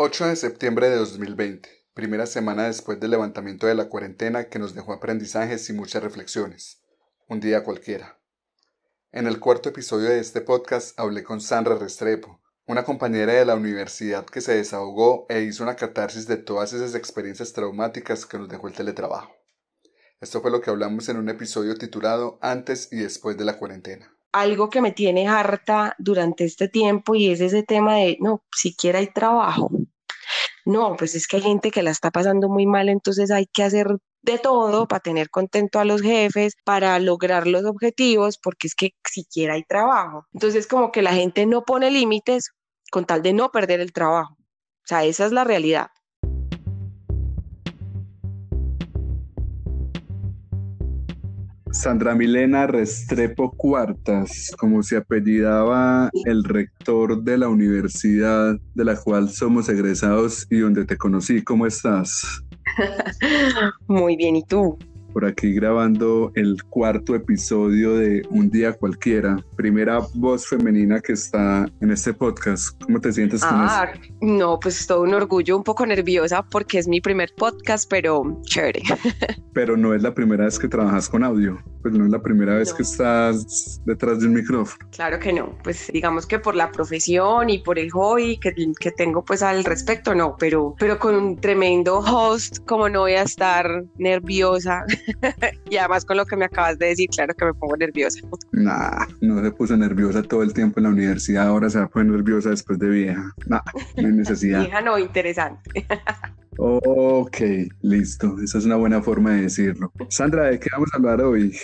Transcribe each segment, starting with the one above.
8 de septiembre de 2020, primera semana después del levantamiento de la cuarentena que nos dejó aprendizajes y muchas reflexiones. Un día cualquiera. En el cuarto episodio de este podcast hablé con Sandra Restrepo, una compañera de la universidad que se desahogó e hizo una catarsis de todas esas experiencias traumáticas que nos dejó el teletrabajo. Esto fue lo que hablamos en un episodio titulado Antes y después de la cuarentena algo que me tiene harta durante este tiempo y es ese tema de, no, siquiera hay trabajo, no, pues es que hay gente que la está pasando muy mal, entonces hay que hacer de todo para tener contento a los jefes, para lograr los objetivos, porque es que siquiera hay trabajo. Entonces como que la gente no pone límites con tal de no perder el trabajo. O sea, esa es la realidad. Sandra Milena Restrepo Cuartas, como se apellidaba el rector de la universidad de la cual somos egresados y donde te conocí. ¿Cómo estás? Muy bien, ¿y tú? Por aquí grabando el cuarto episodio de Un día cualquiera. Primera voz femenina que está en este podcast. ¿Cómo te sientes con ah, eso? No, pues todo un orgullo, un poco nerviosa porque es mi primer podcast, pero chévere. Pero no es la primera vez que trabajas con audio. Pues no es la primera vez que estás detrás de un micrófono. Claro que no. Pues digamos que por la profesión y por el hobby que, que tengo pues al respecto, no. Pero, pero con un tremendo host, como no voy a estar nerviosa y además con lo que me acabas de decir, claro que me pongo nerviosa. Nah, no se puso nerviosa todo el tiempo en la universidad, ahora se va a poner nerviosa después de vieja. Nah, no hay necesidad. vieja no, interesante. ok, listo. Esa es una buena forma de decirlo. Sandra, ¿de qué vamos a hablar hoy?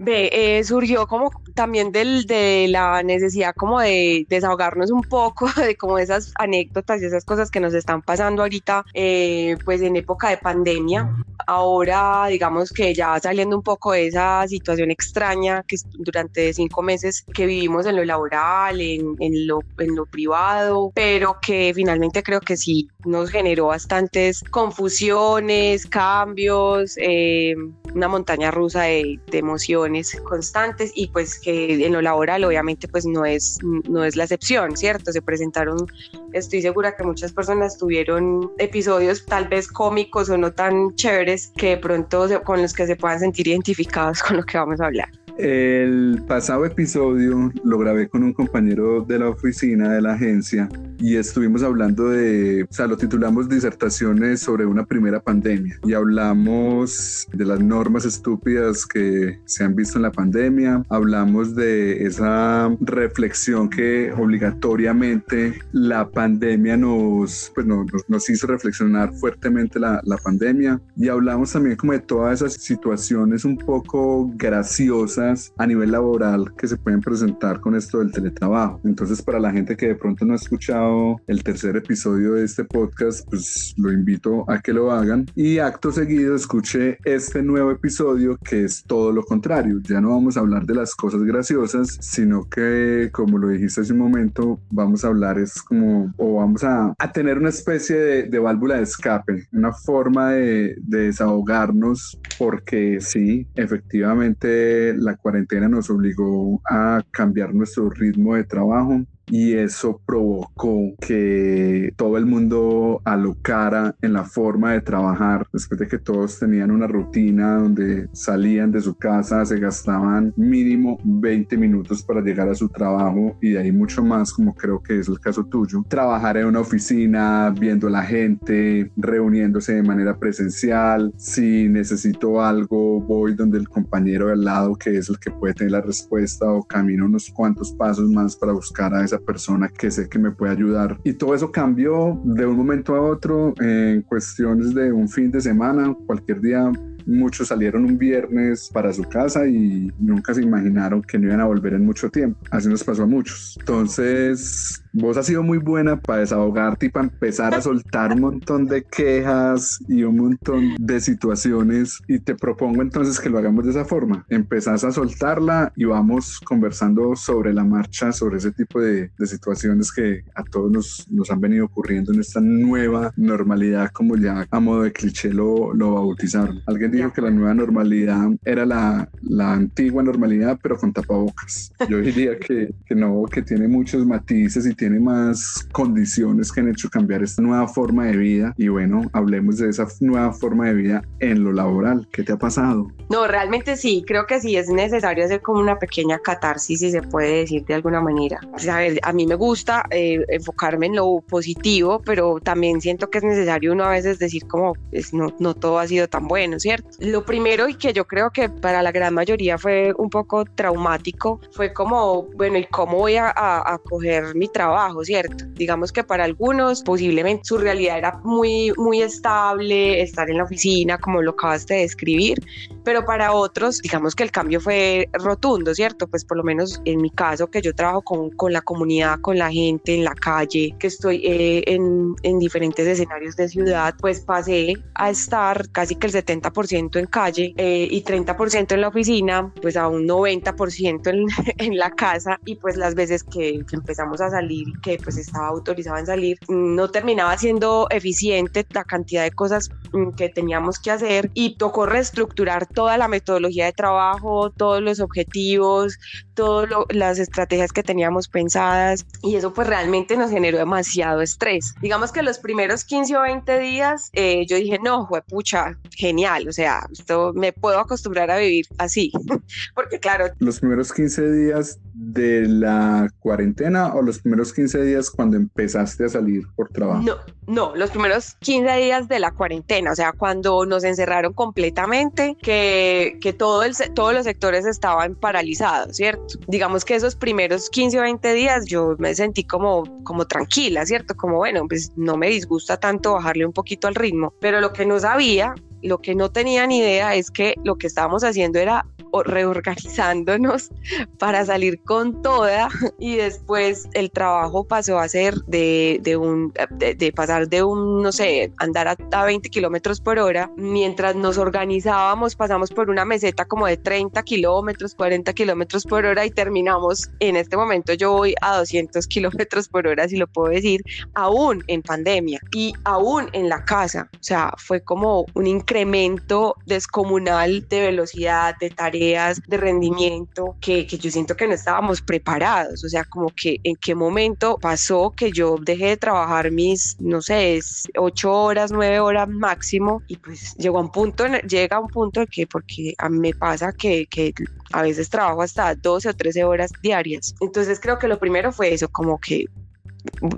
Ve, eh, surgió como también del, de la necesidad como de desahogarnos un poco de como esas anécdotas y esas cosas que nos están pasando ahorita eh, pues en época de pandemia. Ahora digamos que ya saliendo un poco de esa situación extraña que durante cinco meses que vivimos en lo laboral, en, en, lo, en lo privado, pero que finalmente creo que sí nos generó bastantes confusiones, cambios, eh, una montaña rusa de, de emociones constantes y pues que en lo laboral obviamente pues no es, no es la excepción, ¿cierto? Se presentaron, estoy segura que muchas personas tuvieron episodios tal vez cómicos o no tan chéveres que de pronto con los que se puedan sentir identificados con lo que vamos a hablar. El pasado episodio lo grabé con un compañero de la oficina de la agencia y estuvimos hablando de, o sea, lo titulamos disertaciones sobre una primera pandemia y hablamos de las normas estúpidas que se han visto en la pandemia, hablamos de esa reflexión que obligatoriamente la pandemia nos, pues nos, nos hizo reflexionar fuertemente la, la pandemia y hablamos también como de todas esas situaciones un poco graciosas a nivel laboral que se pueden presentar con esto del teletrabajo. Entonces, para la gente que de pronto no ha escuchado el tercer episodio de este podcast, pues lo invito a que lo hagan y acto seguido escuche este nuevo episodio que es todo lo contrario. Ya no vamos a hablar de las cosas graciosas, sino que, como lo dijiste hace un momento, vamos a hablar es como, o vamos a, a tener una especie de, de, válvula de escape, una forma de, de desahogarnos, porque sí, efectivamente la cuarentena nos obligó a cambiar nuestro ritmo de trabajo y eso provocó que todo el mundo alocara en la forma de trabajar después de que todos tenían una rutina donde salían de su casa, se gastaban mínimo 20 minutos para llegar a su trabajo y de ahí mucho más como creo que es el caso tuyo. Trabajar en una oficina, viendo a la gente, reuniéndose de manera presencial, si necesito algo voy donde el compañero de al lado que es el que puede tener la respuesta o camino unos cuantos pasos más para buscar a esa persona que sé que me puede ayudar. Y todo eso cambió de un momento a otro en cuestiones de un fin de semana, cualquier día muchos salieron un viernes para su casa y nunca se imaginaron que no iban a volver en mucho tiempo. Así nos pasó a muchos. Entonces, vos has sido muy buena para desahogarte y para empezar a soltar un montón de quejas y un montón de situaciones y te propongo entonces que lo hagamos de esa forma. Empezás a soltarla y vamos conversando sobre la marcha, sobre ese tipo de, de situaciones que a todos nos, nos, han venido ocurriendo en esta nueva normalidad, como ya a modo de cliché lo, lo bautizaron. Alguien dijo que la nueva normalidad era la, la antigua normalidad, pero con tapabocas. Yo diría que, que no, que tiene muchos matices y tiene más condiciones que han hecho cambiar esta nueva forma de vida. Y bueno, hablemos de esa nueva forma de vida en lo laboral. ¿Qué te ha pasado? No, realmente sí, creo que sí es necesario hacer como una pequeña catarsis, si se puede decir de alguna manera. O sea, a mí me gusta eh, enfocarme en lo positivo, pero también siento que es necesario uno a veces decir como pues, no, no todo ha sido tan bueno, ¿cierto? Lo primero y que yo creo que para la gran mayoría fue un poco traumático fue como, bueno, ¿y cómo voy a, a, coger mi trabajo, ¿cierto? Digamos que para algunos posiblemente su realidad era muy, muy estable, estar en la oficina, como lo acabaste de describir, pero para otros, digamos que el cambio fue rotundo, ¿cierto? Pues por lo menos en mi caso, que yo trabajo con, con la comunidad, con la gente en la calle, que estoy eh, en, en diferentes escenarios de ciudad, pues pasé a estar casi que el 70% en calle eh, y 30% en la oficina, pues a un 90% en, en, la casa. Y pues las veces que, que, empezamos a salir, que pues estaba autorizado en salir, no terminaba siendo eficiente la cantidad de cosas mm, que teníamos que hacer. Y tocó reestructurar toda la metodología de trabajo, todos los objetivos, todas las estrategias que teníamos pensadas. Y eso pues realmente nos generó demasiado estrés. Digamos que los primeros 15 o 20 días eh, yo dije, no, fue pucha, genial, o sea, esto me puedo acostumbrar a vivir así, porque claro. Los primeros 15 días de la cuarentena o los primeros 15 días cuando empezaste a salir por trabajo? No, no, los primeros 15 días de la cuarentena, o sea, cuando nos encerraron completamente, que, que todo el, todos los sectores estaban paralizados, ¿cierto? Digamos que esos primeros 15 o 20 días yo me sentí como, como tranquila, ¿cierto? Como, bueno, pues no me disgusta tanto bajarle un poquito al ritmo, pero lo que no sabía lo que no tenía ni idea es que lo que estábamos haciendo era reorganizándonos para salir con toda y después el trabajo pasó a ser de, de un de, pasar de un no sé andar a, a 20 kilómetros por hora. Mientras nos organizábamos pasamos por una meseta como de 30 kilómetros 40 kilómetros por hora y terminamos en este momento yo voy a 200 kilómetros por hora si lo puedo decir aún en pandemia y aún en la casa. O sea fue como un incremento descomunal de velocidad de tareas de rendimiento, que, que yo siento que no estábamos preparados, o sea, como que en qué momento pasó que yo dejé de trabajar mis, no sé, ocho horas, nueve horas máximo, y pues llegó a un punto, llega a un punto que, porque a mí me pasa que, que a veces trabajo hasta 12 o 13 horas diarias. Entonces creo que lo primero fue eso, como que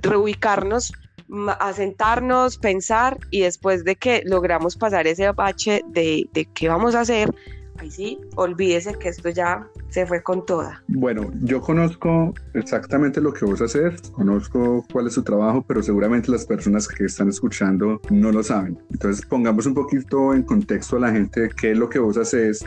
reubicarnos asentarnos, pensar y después de que logramos pasar ese bache de, de qué vamos a hacer, ahí sí, olvídese que esto ya se fue con toda. Bueno, yo conozco exactamente lo que vos haces, conozco cuál es su trabajo, pero seguramente las personas que están escuchando no lo saben. Entonces pongamos un poquito en contexto a la gente qué es lo que vos haces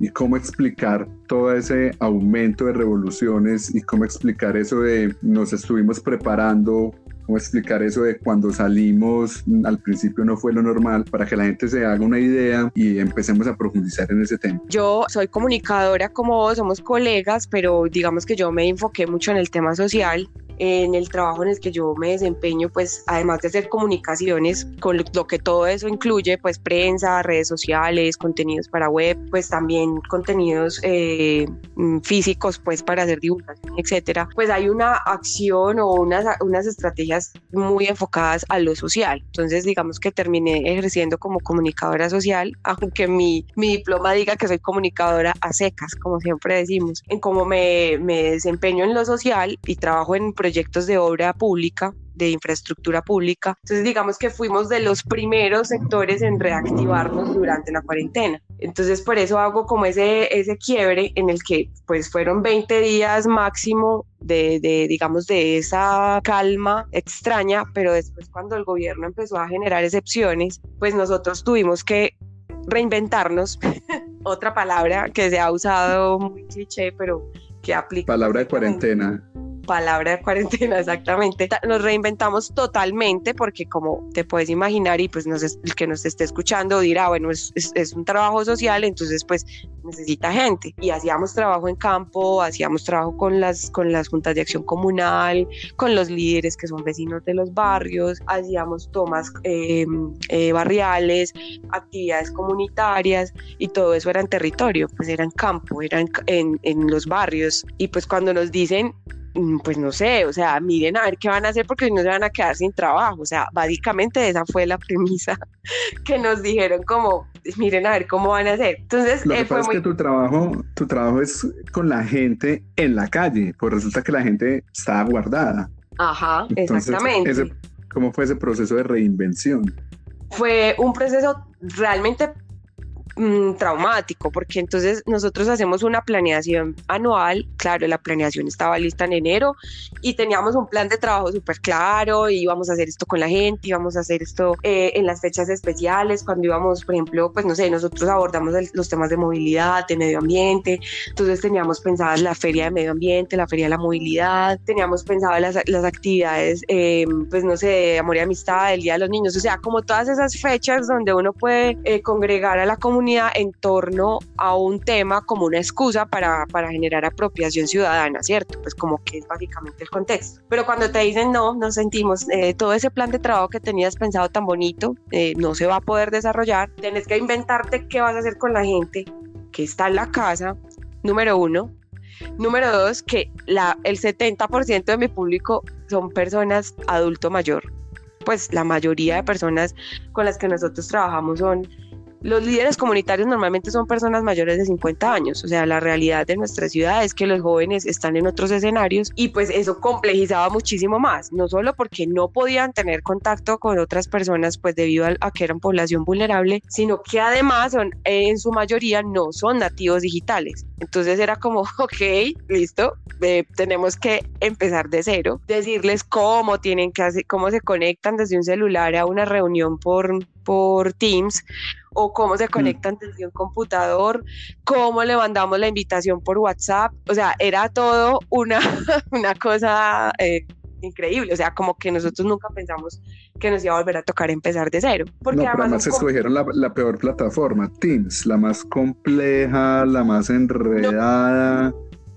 y cómo explicar todo ese aumento de revoluciones y cómo explicar eso de nos estuvimos preparando cómo explicar eso de cuando salimos al principio no fue lo normal para que la gente se haga una idea y empecemos a profundizar en ese tema. Yo soy comunicadora como vos, somos colegas, pero digamos que yo me enfoqué mucho en el tema social en el trabajo en el que yo me desempeño, pues además de hacer comunicaciones, con lo que todo eso incluye, pues prensa, redes sociales, contenidos para web, pues también contenidos eh, mm, físicos, pues para hacer divulgación, etcétera, pues hay una acción o unas, unas estrategias muy enfocadas a lo social. Entonces, digamos que terminé ejerciendo como comunicadora social, aunque mi, mi diploma diga que soy comunicadora a secas, como siempre decimos, en cómo me, me desempeño en lo social y trabajo en proyectos de obra pública de infraestructura pública. Entonces, digamos que fuimos de los primeros sectores en reactivarnos durante la cuarentena. Entonces, por eso hago como ese, ese quiebre en el que pues fueron 20 días máximo de, de, digamos, de esa calma extraña, pero después cuando el gobierno empezó a generar excepciones, pues nosotros tuvimos que reinventarnos, otra palabra que se ha usado muy cliché, pero que aplica. Palabra de cuarentena palabra de cuarentena, exactamente. Nos reinventamos totalmente porque como te puedes imaginar y pues el que nos esté escuchando dirá, bueno, es, es, un trabajo social, entonces pues necesita gente. Y hacíamos trabajo en campo, hacíamos trabajo con las, con las juntas de acción comunal, con los líderes que son vecinos de los barrios, hacíamos tomas em, eh, barriales, actividades comunitarias y todo eso era en territorio, pues era en campo, era en, en los barrios. Y pues cuando nos dicen pues no sé, o sea, miren a ver qué van a hacer porque no se van a quedar sin trabajo. O sea, básicamente esa fue la premisa que nos dijeron como, miren a ver cómo van a hacer. Entonces, lo que eh, pasa es que tu trabajo, tu trabajo es con la gente en la calle, pues resulta que la gente está guardada. Ajá, exactamente. ¿Cómo fue ese proceso de reinvención? Fue un proceso realmente Mm, traumático, porque entonces nosotros hacemos una planeación anual, claro, la planeación estaba lista en enero y teníamos un plan de trabajo súper claro, y íbamos a hacer esto con la gente, íbamos a hacer esto eh, en las fechas especiales, cuando íbamos, por ejemplo, pues no sé, nosotros abordamos los temas de movilidad, de medio ambiente, entonces teníamos pensadas la feria de medio ambiente, la feria de la movilidad, teníamos pensadas las, las actividades, eh, pues no sé, amor y amistad, el Día de los Niños, o sea, como todas esas fechas donde uno puede eh, congregar a la comunidad en torno a un tema como una excusa para, para generar apropiación ciudadana, ¿cierto? Pues como que es básicamente el contexto. Pero cuando te dicen no, nos sentimos, eh, todo ese plan de trabajo que tenías pensado tan bonito eh, no se va a poder desarrollar, tienes que inventarte qué vas a hacer con la gente que está en la casa, número uno. Número dos, que la, el 70% de mi público son personas adulto mayor. Pues la mayoría de personas con las que nosotros trabajamos son los líderes comunitarios normalmente son personas mayores de 50 años, o sea, la realidad de nuestra ciudad es que los jóvenes están en otros escenarios y pues eso complejizaba muchísimo más, no solo porque no podían tener contacto con otras personas pues debido a, que eran población vulnerable, sino que además son, en su mayoría no son nativos digitales. Entonces era como, ok, listo, eh, tenemos que empezar de cero, decirles cómo tienen que hacer, cómo se conectan desde un celular a una reunión por, por Teams o cómo se mm. conectan desde un computador, cómo le mandamos la invitación por WhatsApp, o sea, era todo una, una cosa eh, increíble, o sea, como que nosotros nunca pensamos que nos iba a volver a tocar empezar de cero. Porque no, además, escogieron la, la, peor plataforma, Teams, la más compleja, la más enredada.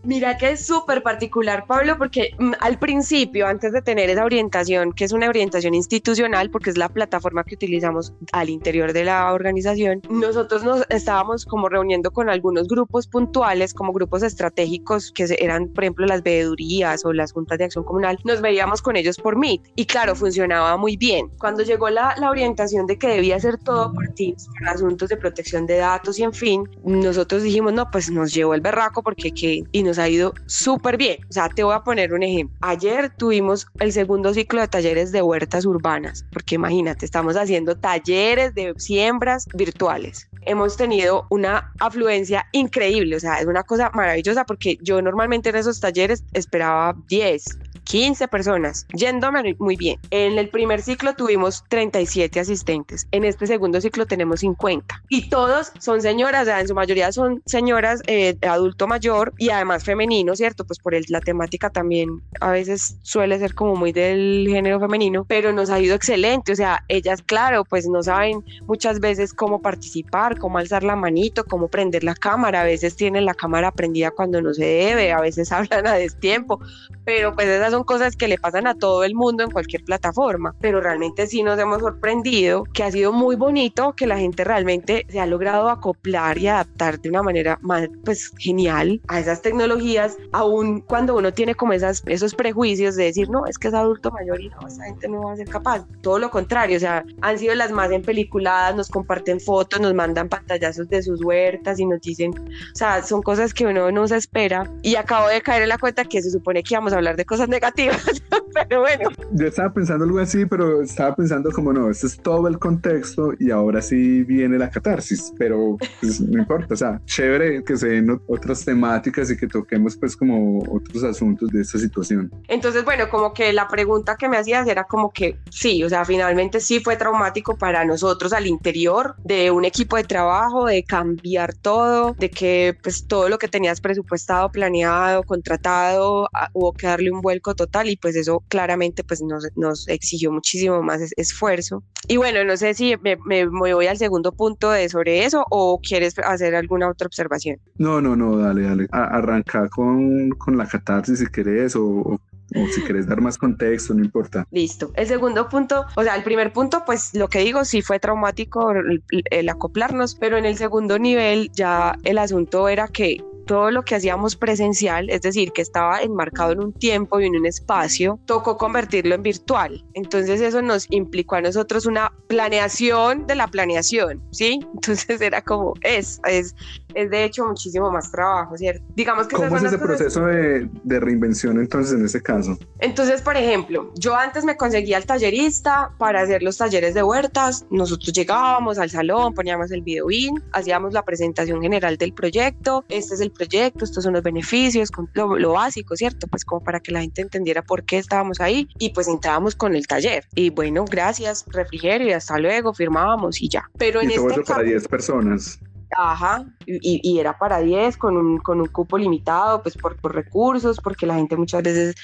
Mira que es súper particular, Pablo, porque mm, al principio, antes de tener esa orientación, que es una orientación institucional, porque es la plataforma que utilizamos al interior de la organización, nosotros nos estábamos como reuniendo con algunos grupos puntuales, como grupos estratégicos, que eran, por ejemplo, las veedurías o las juntas de acción comunal, nos veíamos con ellos por Meet y claro, funcionaba muy bien. Cuando llegó la, la orientación de que debía ser todo por Teams, por asuntos de protección de datos y en fin, nosotros dijimos, no, pues nos llevó el berraco porque que, y nos ha ido súper bien. O sea, te voy a poner un ejemplo. Ayer tuvimos el segundo ciclo de talleres de huertas urbanas, porque imagínate, estamos haciendo talleres de siembras virtuales. Hemos tenido una afluencia increíble, o sea, es una cosa maravillosa porque yo normalmente en esos talleres esperaba 10, 15 personas, yéndome muy bien. En el primer ciclo tuvimos 37 asistentes, en este segundo ciclo tenemos 50 y todos son señoras, o sea, en su mayoría son señoras eh, de adulto mayor y además femenino, ¿cierto? Pues por el, la temática también a veces suele ser como muy del género femenino, pero nos ha ido excelente, o sea, ellas, claro, pues no saben muchas veces cómo participar, cómo alzar la manito, cómo prender la cámara, a veces tienen la cámara prendida cuando no se debe, a veces hablan a destiempo, pero pues esas son cosas que le pasan a todo el mundo en cualquier plataforma, pero realmente sí nos hemos sorprendido que ha sido muy bonito, que la gente realmente se ha logrado acoplar y adaptar de una manera más pues genial a esas tecnologías, aun cuando uno tiene como esas, esos prejuicios de decir, no, es que es adulto mayor y no, esa gente no va a ser capaz. Todo lo contrario, o sea, han sido las más empeliculadas, nos comparten fotos, nos mandan pantallazos de sus huertas y nos dicen, o sea, son cosas que uno no se espera y acabo de caer en la cuenta que se supone que íbamos a hablar de cosas negativas negativas. pero bueno. Yo estaba pensando algo así, pero estaba pensando como no, este es todo el contexto y ahora sí viene la catarsis, pero pues, no importa, o sea, chévere que se den otras temáticas y que toquemos pues como otros asuntos de esta situación. Entonces, bueno, como que la pregunta que me hacías era como que sí, o sea, finalmente sí fue traumático para nosotros al interior de un equipo de trabajo, de cambiar todo, de que pues todo lo que tenías presupuestado, planeado, contratado, hubo que darle un vuelco total y pues eso claramente pues nos, nos exigió muchísimo más esfuerzo. Y bueno, no sé si me, me, voy al segundo punto de sobre eso o quieres hacer alguna otra observación. No, no, no, dale, dale. arranca con, con la catarsis si querés o, o o si quieres dar más contexto, no importa. Listo. El segundo punto, o sea, el primer punto, pues lo que digo, sí fue traumático el, acoplarnos, pero en el segundo nivel ya el asunto era que todo lo que hacíamos presencial, es decir, que estaba enmarcado en un tiempo y en un espacio, tocó convertirlo en virtual. Entonces eso nos implicó a nosotros una planeación de la planeación, ¿sí? Entonces era como, es, es, es de hecho muchísimo más trabajo, ¿cierto? Digamos que ¿Cómo es ese proceso de, de, reinvención entonces en ese caso? Entonces, por ejemplo, yo antes me conseguía al tallerista para hacer los talleres de huertas, nosotros llegábamos al salón, poníamos el video in, hacíamos la presentación general del proyecto, este es el proyecto, estos son los beneficios, lo, lo básico, ¿cierto? Pues como para que la gente entendiera por qué estábamos ahí y pues entrábamos con el taller y bueno, gracias, refrigerio y hasta luego, firmábamos y ya. Pero en este para 10 personas. Ajá, y, y, era para 10 con un, con un cupo limitado, pues por, por, recursos, porque la gente muchas veces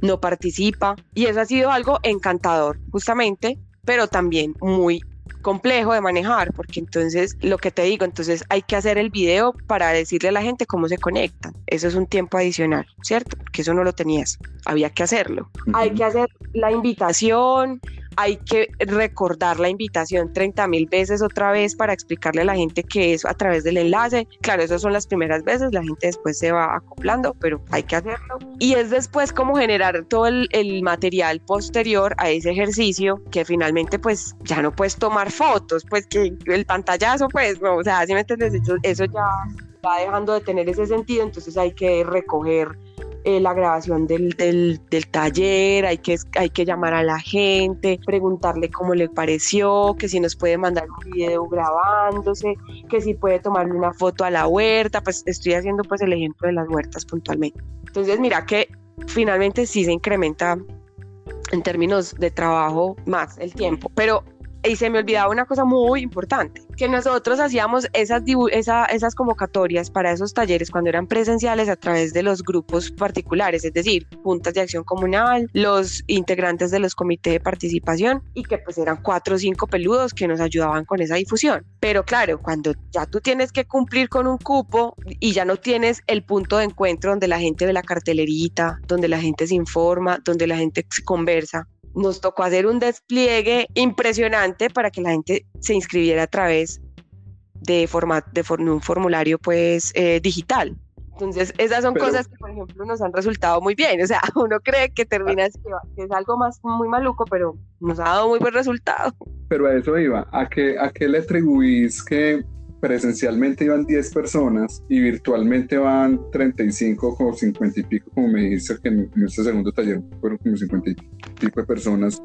no participa. Y eso ha sido algo encantador, justamente, pero también muy complejo de manejar, porque entonces lo que te digo, entonces hay que hacer el video para decirle a la gente cómo se conectan. Eso es un tiempo adicional, ¿cierto? Porque eso no lo tenías, había que hacerlo. Hay que hacer la invitación, hay que recordar la invitación 30 mil veces otra vez para explicarle a la gente que es a través del enlace. Claro, esas son las primeras veces, la gente después se va acoplando, pero hay que hacerlo. Y es después como generar todo el, material posterior a ese ejercicio que finalmente pues ya no puedes tomar fotos, pues que el pantallazo pues, no, o sea, si me entiendes, eso ya va dejando de tener ese sentido, entonces hay que recoger eh, la grabación del, del, taller, hay que, hay que llamar a la gente, preguntarle cómo le pareció, que si nos puede mandar un video grabándose, que si puede tomarle una foto a la huerta, pues estoy haciendo pues el ejemplo de las huertas puntualmente. Entonces mira que finalmente sí se incrementa en términos de trabajo más el tiempo, pero y se me olvidaba una cosa muy importante, que nosotros hacíamos esas, esas convocatorias para esos talleres cuando eran presenciales a través de los grupos particulares, es decir, juntas de acción comunal, los integrantes de los comités de participación y que pues eran cuatro o cinco peludos que nos ayudaban con esa difusión. Pero claro, cuando ya tú tienes que cumplir con un cupo y ya no tienes el punto de encuentro donde la gente ve la cartelerita, donde la gente se informa, donde la gente conversa, nos tocó hacer un despliegue impresionante para que la gente se inscribiera a través de, de un formulario pues eh, digital. Entonces, esas son cosas que, por ejemplo, nos han resultado muy bien. O sea, uno cree que termina que es algo más muy maluco, pero nos ha dado muy buen resultado. Pero a eso iba. ¿A qué, a qué le atribuís que presencialmente iban 10 personas y virtualmente van 35 o 50 y pico, como me dice que en, este segundo taller fueron como 50 y pico de personas.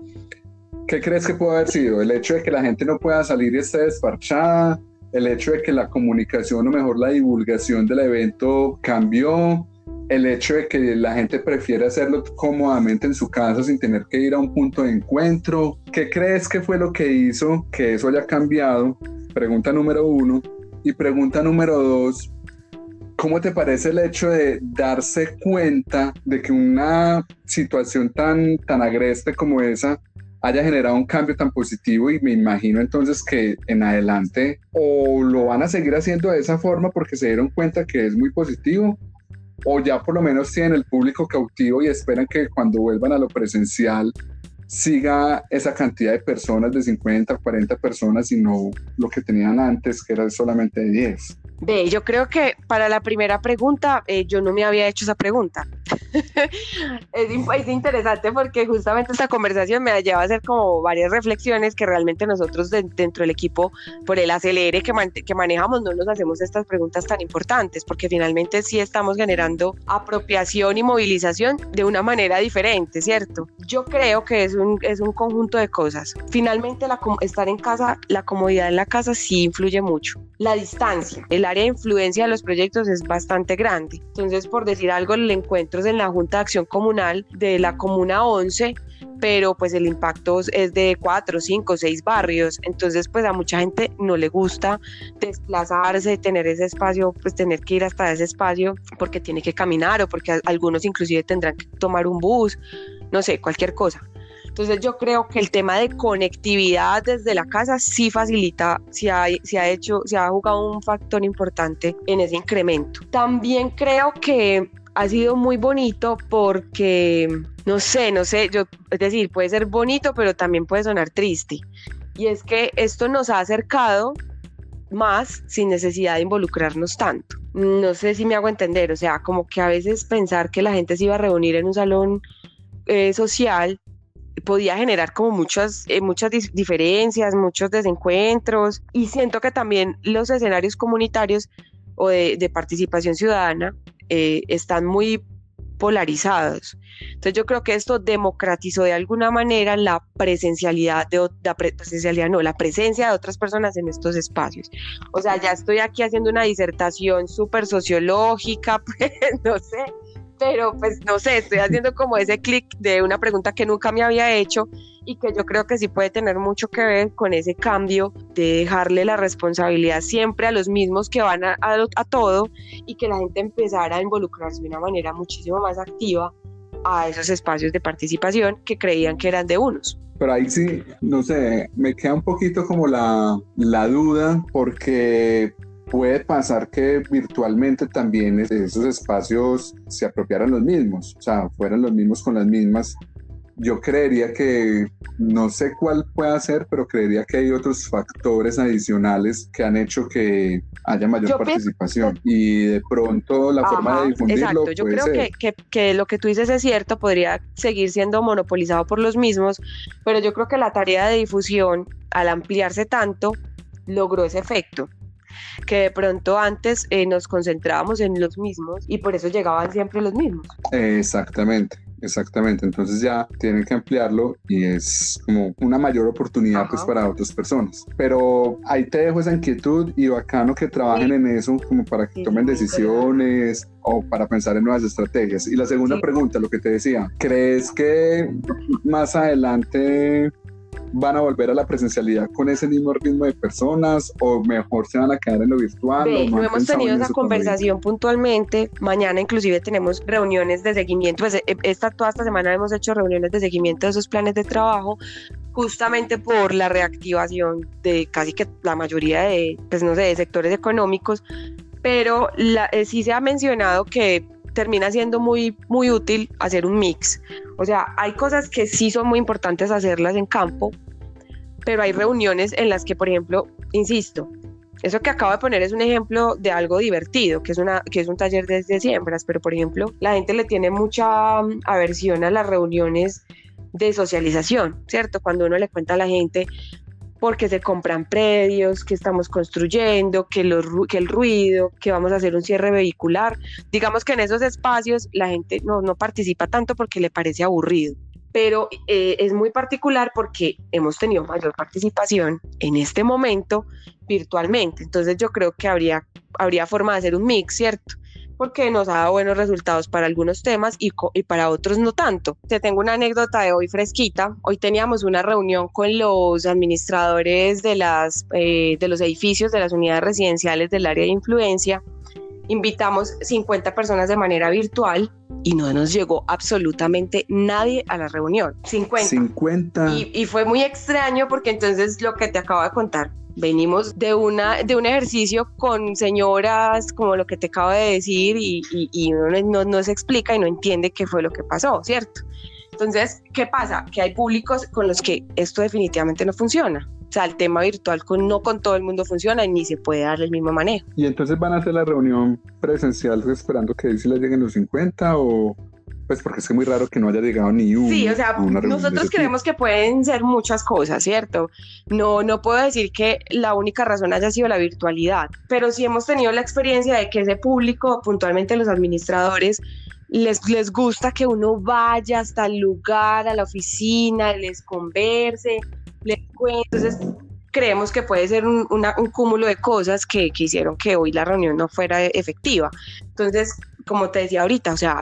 ¿Qué crees que puede haber sido? ¿El hecho de que la gente no pueda salir y esté desparchada? ¿El hecho de que la comunicación o mejor la divulgación del evento cambió? el hecho de que la gente prefiere hacerlo cómodamente en su casa sin tener que ir a un punto de encuentro. ¿Qué crees que fue lo que hizo que eso haya cambiado? Pregunta número uno. Y pregunta número dos, ¿cómo te parece el hecho de darse cuenta de que una situación tan, tan agreste como esa haya generado un cambio tan positivo y me imagino entonces que en adelante o lo van a seguir haciendo de esa forma porque se dieron cuenta que es muy positivo o ya por lo menos tienen el público cautivo y esperan que cuando vuelvan a lo presencial siga esa cantidad de personas de 50, 40 personas y no lo que tenían antes, que era solamente de 10. Ve, yo creo que para la primera pregunta, eh, yo no me había hecho esa pregunta. es, interesante porque justamente esta conversación me lleva a hacer como varias reflexiones que realmente nosotros dentro del equipo, por el acelere que, que manejamos, no nos hacemos estas preguntas tan importantes, porque finalmente sí estamos generando apropiación y movilización de una manera diferente, ¿cierto? Yo creo que es un, es un conjunto de cosas. Finalmente, la, estar en casa, la comodidad en la casa sí influye mucho. La distancia, el de influencia de los proyectos es bastante grande. Entonces, por decir algo, el encuentro es en la Junta de Acción Comunal de la Comuna 11 pero pues el impacto es de cuatro, cinco, seis barrios, entonces pues a mucha gente no le gusta desplazarse, tener ese espacio, pues tener que ir hasta ese espacio porque tiene que caminar o porque algunos inclusive tendrán que tomar un bus, no sé, cualquier cosa. Entonces yo creo que el tema de conectividad desde la casa sí facilita, sí ha, ha hecho, se ha jugado un factor importante en ese incremento. También creo que ha sido muy bonito porque, no sé, no sé, yo, es decir, puede ser bonito, pero también puede sonar triste. Y es que esto nos ha acercado más sin necesidad de involucrarnos tanto. No sé si me hago entender, o sea, como que a veces pensar que la gente se iba a reunir en un salón eh, social podía generar como muchas, eh, muchas diferencias, muchos desencuentros y siento que también los escenarios comunitarios o de participación ciudadana eh, están muy polarizados. Entonces yo creo que esto democratizó de alguna manera la presencialidad de la presencialidad no, la presencia de otras personas en estos espacios. O sea, ya estoy aquí haciendo una disertación súper sociológica, pues no sé, pero pues no sé, estoy haciendo como ese clic de una pregunta que nunca me había hecho y que yo creo que sí puede tener mucho que ver con ese cambio de dejarle la responsabilidad siempre a los mismos que van a, a, todo y que la gente empezara a involucrarse de una manera muchísimo más activa a esos espacios de participación que creían que eran de unos. Pero ahí sí, no sé, me queda un poquito como la, la duda porque puede pasar que virtualmente también esos espacios se apropiaran los mismos, o sea, fueran los mismos con las mismas yo creería que, no sé cuál pueda ser, pero creería que hay otros factores adicionales que han hecho que haya mayor participación. Y de pronto la forma de difundirlo. Exacto, yo creo Que, que, lo que tú dices es cierto, podría seguir siendo monopolizado por los mismos, pero yo creo que la tarea de difusión, al ampliarse tanto, logró ese efecto que de pronto antes eh, nos concentrábamos en los mismos y por eso llegaban siempre los mismos. Exactamente. Exactamente, entonces ya tienen que ampliarlo y es como una mayor oportunidad pues para otras personas. Pero ahí te dejo esa inquietud y bacano que trabajen en eso como para que tomen decisiones o para pensar en nuevas estrategias. Y la segunda pregunta, lo que te decía, ¿crees que más adelante van a volver a la presencialidad con ese mismo ritmo de personas o mejor se van a quedar en lo virtual? no, hemos tenido esa conversación puntualmente. Mañana inclusive tenemos reuniones de seguimiento. Pues, eh, esta, toda esta semana hemos hecho reuniones de seguimiento de esos planes de trabajo justamente por la reactivación de casi que la mayoría de, pues no sé, de sectores económicos, pero la, eh, sí se ha mencionado que termina siendo muy, muy útil hacer un mix. O sea, hay cosas que sí son muy importantes hacerlas en campo, pero hay reuniones en las que, por ejemplo, insisto, eso que acabo de poner es un ejemplo de algo divertido, que es, una, que es un taller desde siembras, pero por ejemplo, la gente le tiene mucha mm, aversión a las reuniones de socialización, ¿cierto? Cuando uno le cuenta a la gente, porque se compran predios, que estamos construyendo, que, los, que el ruido, que vamos a hacer un cierre vehicular. Digamos que en esos espacios la gente no, no participa tanto porque le parece aburrido pero eh, es muy particular porque hemos tenido mayor participación en este momento virtualmente. Entonces yo creo que habría, habría forma de hacer un mix, ¿cierto? Porque nos ha dado buenos resultados para algunos temas y, y, para otros no tanto. Te tengo una anécdota de hoy fresquita. Hoy teníamos una reunión con los administradores de, las, eh, de los edificios de las unidades residenciales del área de influencia. Invitamos 50 personas de manera virtual y no nos llegó absolutamente nadie a la reunión. 50. 50. Y, y fue muy extraño porque entonces lo que te acabo de contar, venimos de, una, de un ejercicio con señoras, como lo que te acabo de decir, y, y, uno no, no, se explica y no entiende qué fue lo que pasó, ¿cierto? Entonces, ¿qué pasa? Que hay públicos con los que esto definitivamente no funciona. O sea, el tema virtual no con todo el mundo funciona ni se puede darle el mismo manejo. ¿Y entonces van a hacer la reunión presencial esperando que si les lleguen los 50 o, pues porque es que muy raro que no haya llegado ni uno. Sí, o sea, nosotros creemos que pueden ser muchas cosas, ¿cierto? No, no puedo decir que la única razón haya sido la virtualidad, pero sí hemos tenido la experiencia de que ese público, puntualmente los administradores, les, les gusta que uno vaya hasta el lugar, a la oficina, les converse, les cuente. Entonces, creemos que puede ser un, un cúmulo de cosas que, que hicieron que hoy la reunión no fuera efectiva. Entonces, como te decía ahorita, o sea,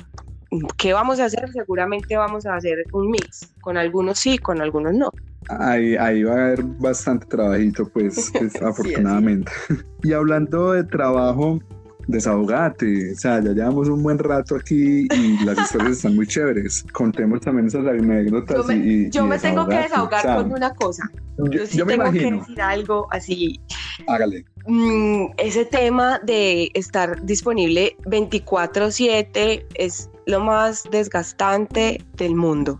¿Qué vamos a hacer? Seguramente vamos a hacer un mix, con algunos sí, con algunos no. Ahí, ahí va a haber bastante trabajito, pues, pues afortunadamente. y hablando de trabajo, desahogate, o sea, ya llevamos un buen rato aquí y las historias están muy chéveres. Contemos también esas anécdotas. Yo me, y, yo me tengo que desahogar con una cosa. Yo, sí tengo que decir algo así. Hágale. Mm, ese tema de estar disponible 24/7 es lo más desgastante del mundo.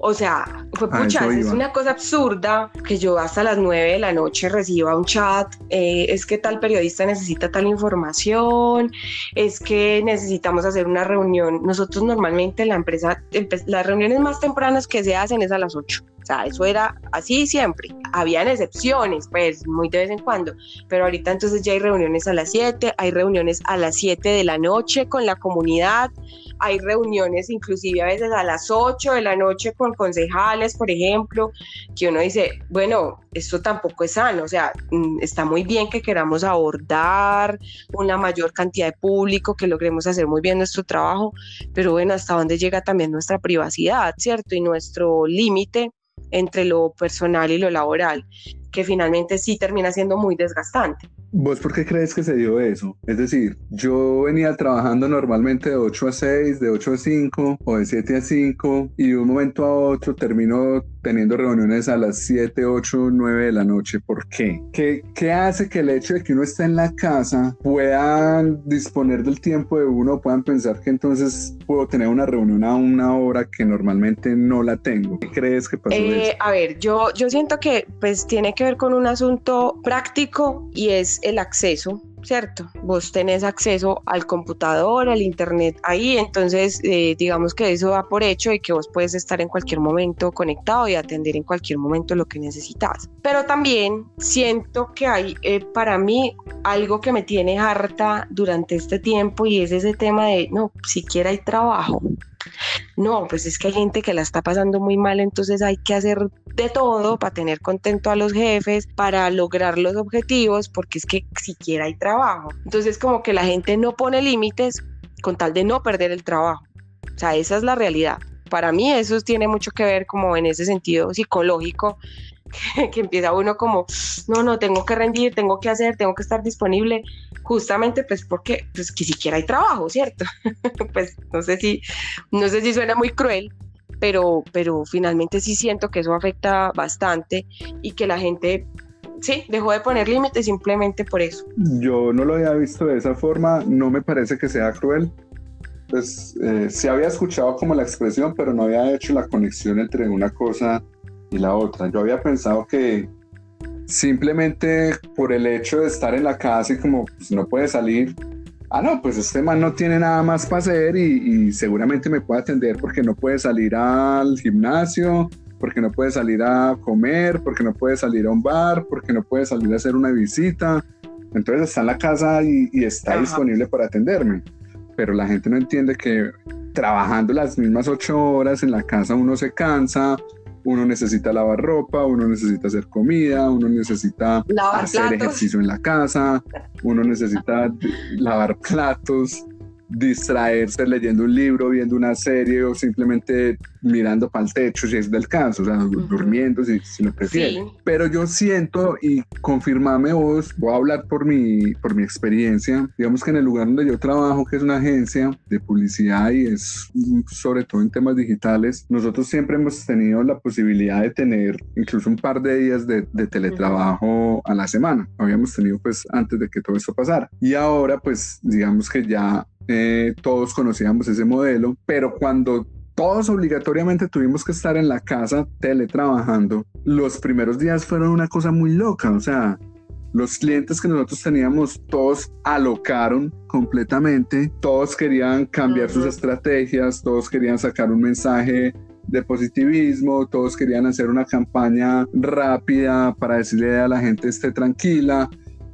O sea, fue pucha, es una cosa absurda que yo hasta las 9 de la noche reciba un chat, eh, es que tal periodista necesita tal información, es que necesitamos hacer una reunión. Nosotros normalmente en la empresa, las reuniones más tempranas que se hacen es a las 8 sea, eso era así siempre. Habían excepciones, pues, muy de vez en cuando, pero ahorita entonces ya hay reuniones a las 7, hay reuniones a las 7 de la noche con la comunidad, hay reuniones inclusive a veces a las 8 de la noche con concejales, por ejemplo, que uno dice, bueno, esto tampoco es sano, o sea, mm, está muy bien que queramos abordar una mayor cantidad de público, que logremos hacer muy bien nuestro trabajo, pero bueno, hasta dónde llega también nuestra privacidad, ¿cierto? Y nuestro límite entre lo personal y lo laboral, que finalmente sí termina siendo muy desgastante. ¿Vos por qué crees que se dio eso? Es decir, yo venía trabajando normalmente de 8 a 6, de 8 a 5 o de 7 a 5 y de un momento a otro termino teniendo reuniones a las 7, 8, 9 de la noche. ¿Por qué? qué? ¿Qué hace que el hecho de que uno esté en la casa puedan disponer del tiempo de uno, puedan pensar que entonces puedo tener una reunión a una hora que normalmente no la tengo? ¿Qué crees que pasó? Eh, a ver, yo, yo siento que pues tiene que ver con un asunto práctico y es el acceso, ¿cierto? Vos tenés acceso al computador, al internet ahí, entonces eh, digamos que eso va por hecho y que vos puedes estar en cualquier momento conectado y atender en cualquier momento lo que necesitas. Pero también siento que hay eh, para mí algo que me tiene harta durante este tiempo y es ese tema de, no, siquiera hay trabajo. No, pues es que hay gente que la está pasando muy mal, entonces hay que hacer de todo para tener contento a los jefes, para lograr los objetivos, porque es que siquiera hay trabajo. Entonces como que la gente no pone límites con tal de no perder el trabajo. O sea, esa es la realidad. Para mí eso tiene mucho que ver como en ese sentido psicológico, que, empieza uno como, no, no, tengo que rendir, tengo que hacer, tengo que estar disponible, justamente pues porque pues que siquiera hay trabajo, ¿cierto? pues no sé si, no sé si suena muy cruel, pero, pero finalmente sí siento que eso afecta bastante y que la gente sí, dejó de poner límites simplemente por eso. Yo no lo había visto de esa forma, no me parece que sea cruel. Pues eh, sí había escuchado como la expresión, pero no había hecho la conexión entre una cosa y la otra. Yo había pensado que simplemente por el hecho de estar en la casa y como pues, no puede salir, ah, no, pues este man no tiene nada más para hacer y, seguramente me puede atender porque no puede salir al gimnasio, porque no puede salir a comer, porque no puede salir a un bar, porque no puede salir a hacer una visita. Entonces está en la casa y, está disponible para atenderme. Pero la gente no entiende que trabajando las mismas ocho horas en la casa uno se cansa, uno necesita lavar ropa, uno necesita hacer comida, uno necesita hacer ejercicio en la casa, uno necesita lavar platos, distraerse leyendo un libro, viendo una serie o simplemente mirando para el techo si es del caso, o sea, durmiendo si, si, lo prefiere. Pero yo siento, y confirmame vos, voy a hablar por mi, por mi experiencia, digamos que en el lugar donde yo trabajo, que es una agencia de publicidad y es sobre todo en temas digitales, nosotros siempre hemos tenido la posibilidad de tener incluso un par de días de, de teletrabajo a la semana. Habíamos tenido pues antes de que todo esto pasara. Y ahora pues digamos que ya eh, todos conocíamos ese modelo, pero cuando todos obligatoriamente tuvimos que estar en la casa teletrabajando, los primeros días fueron una cosa muy loca, o sea, los clientes que nosotros teníamos, todos alocaron completamente, todos querían cambiar sus estrategias, todos querían sacar un mensaje de positivismo, todos querían hacer una campaña rápida para decirle a la gente esté tranquila,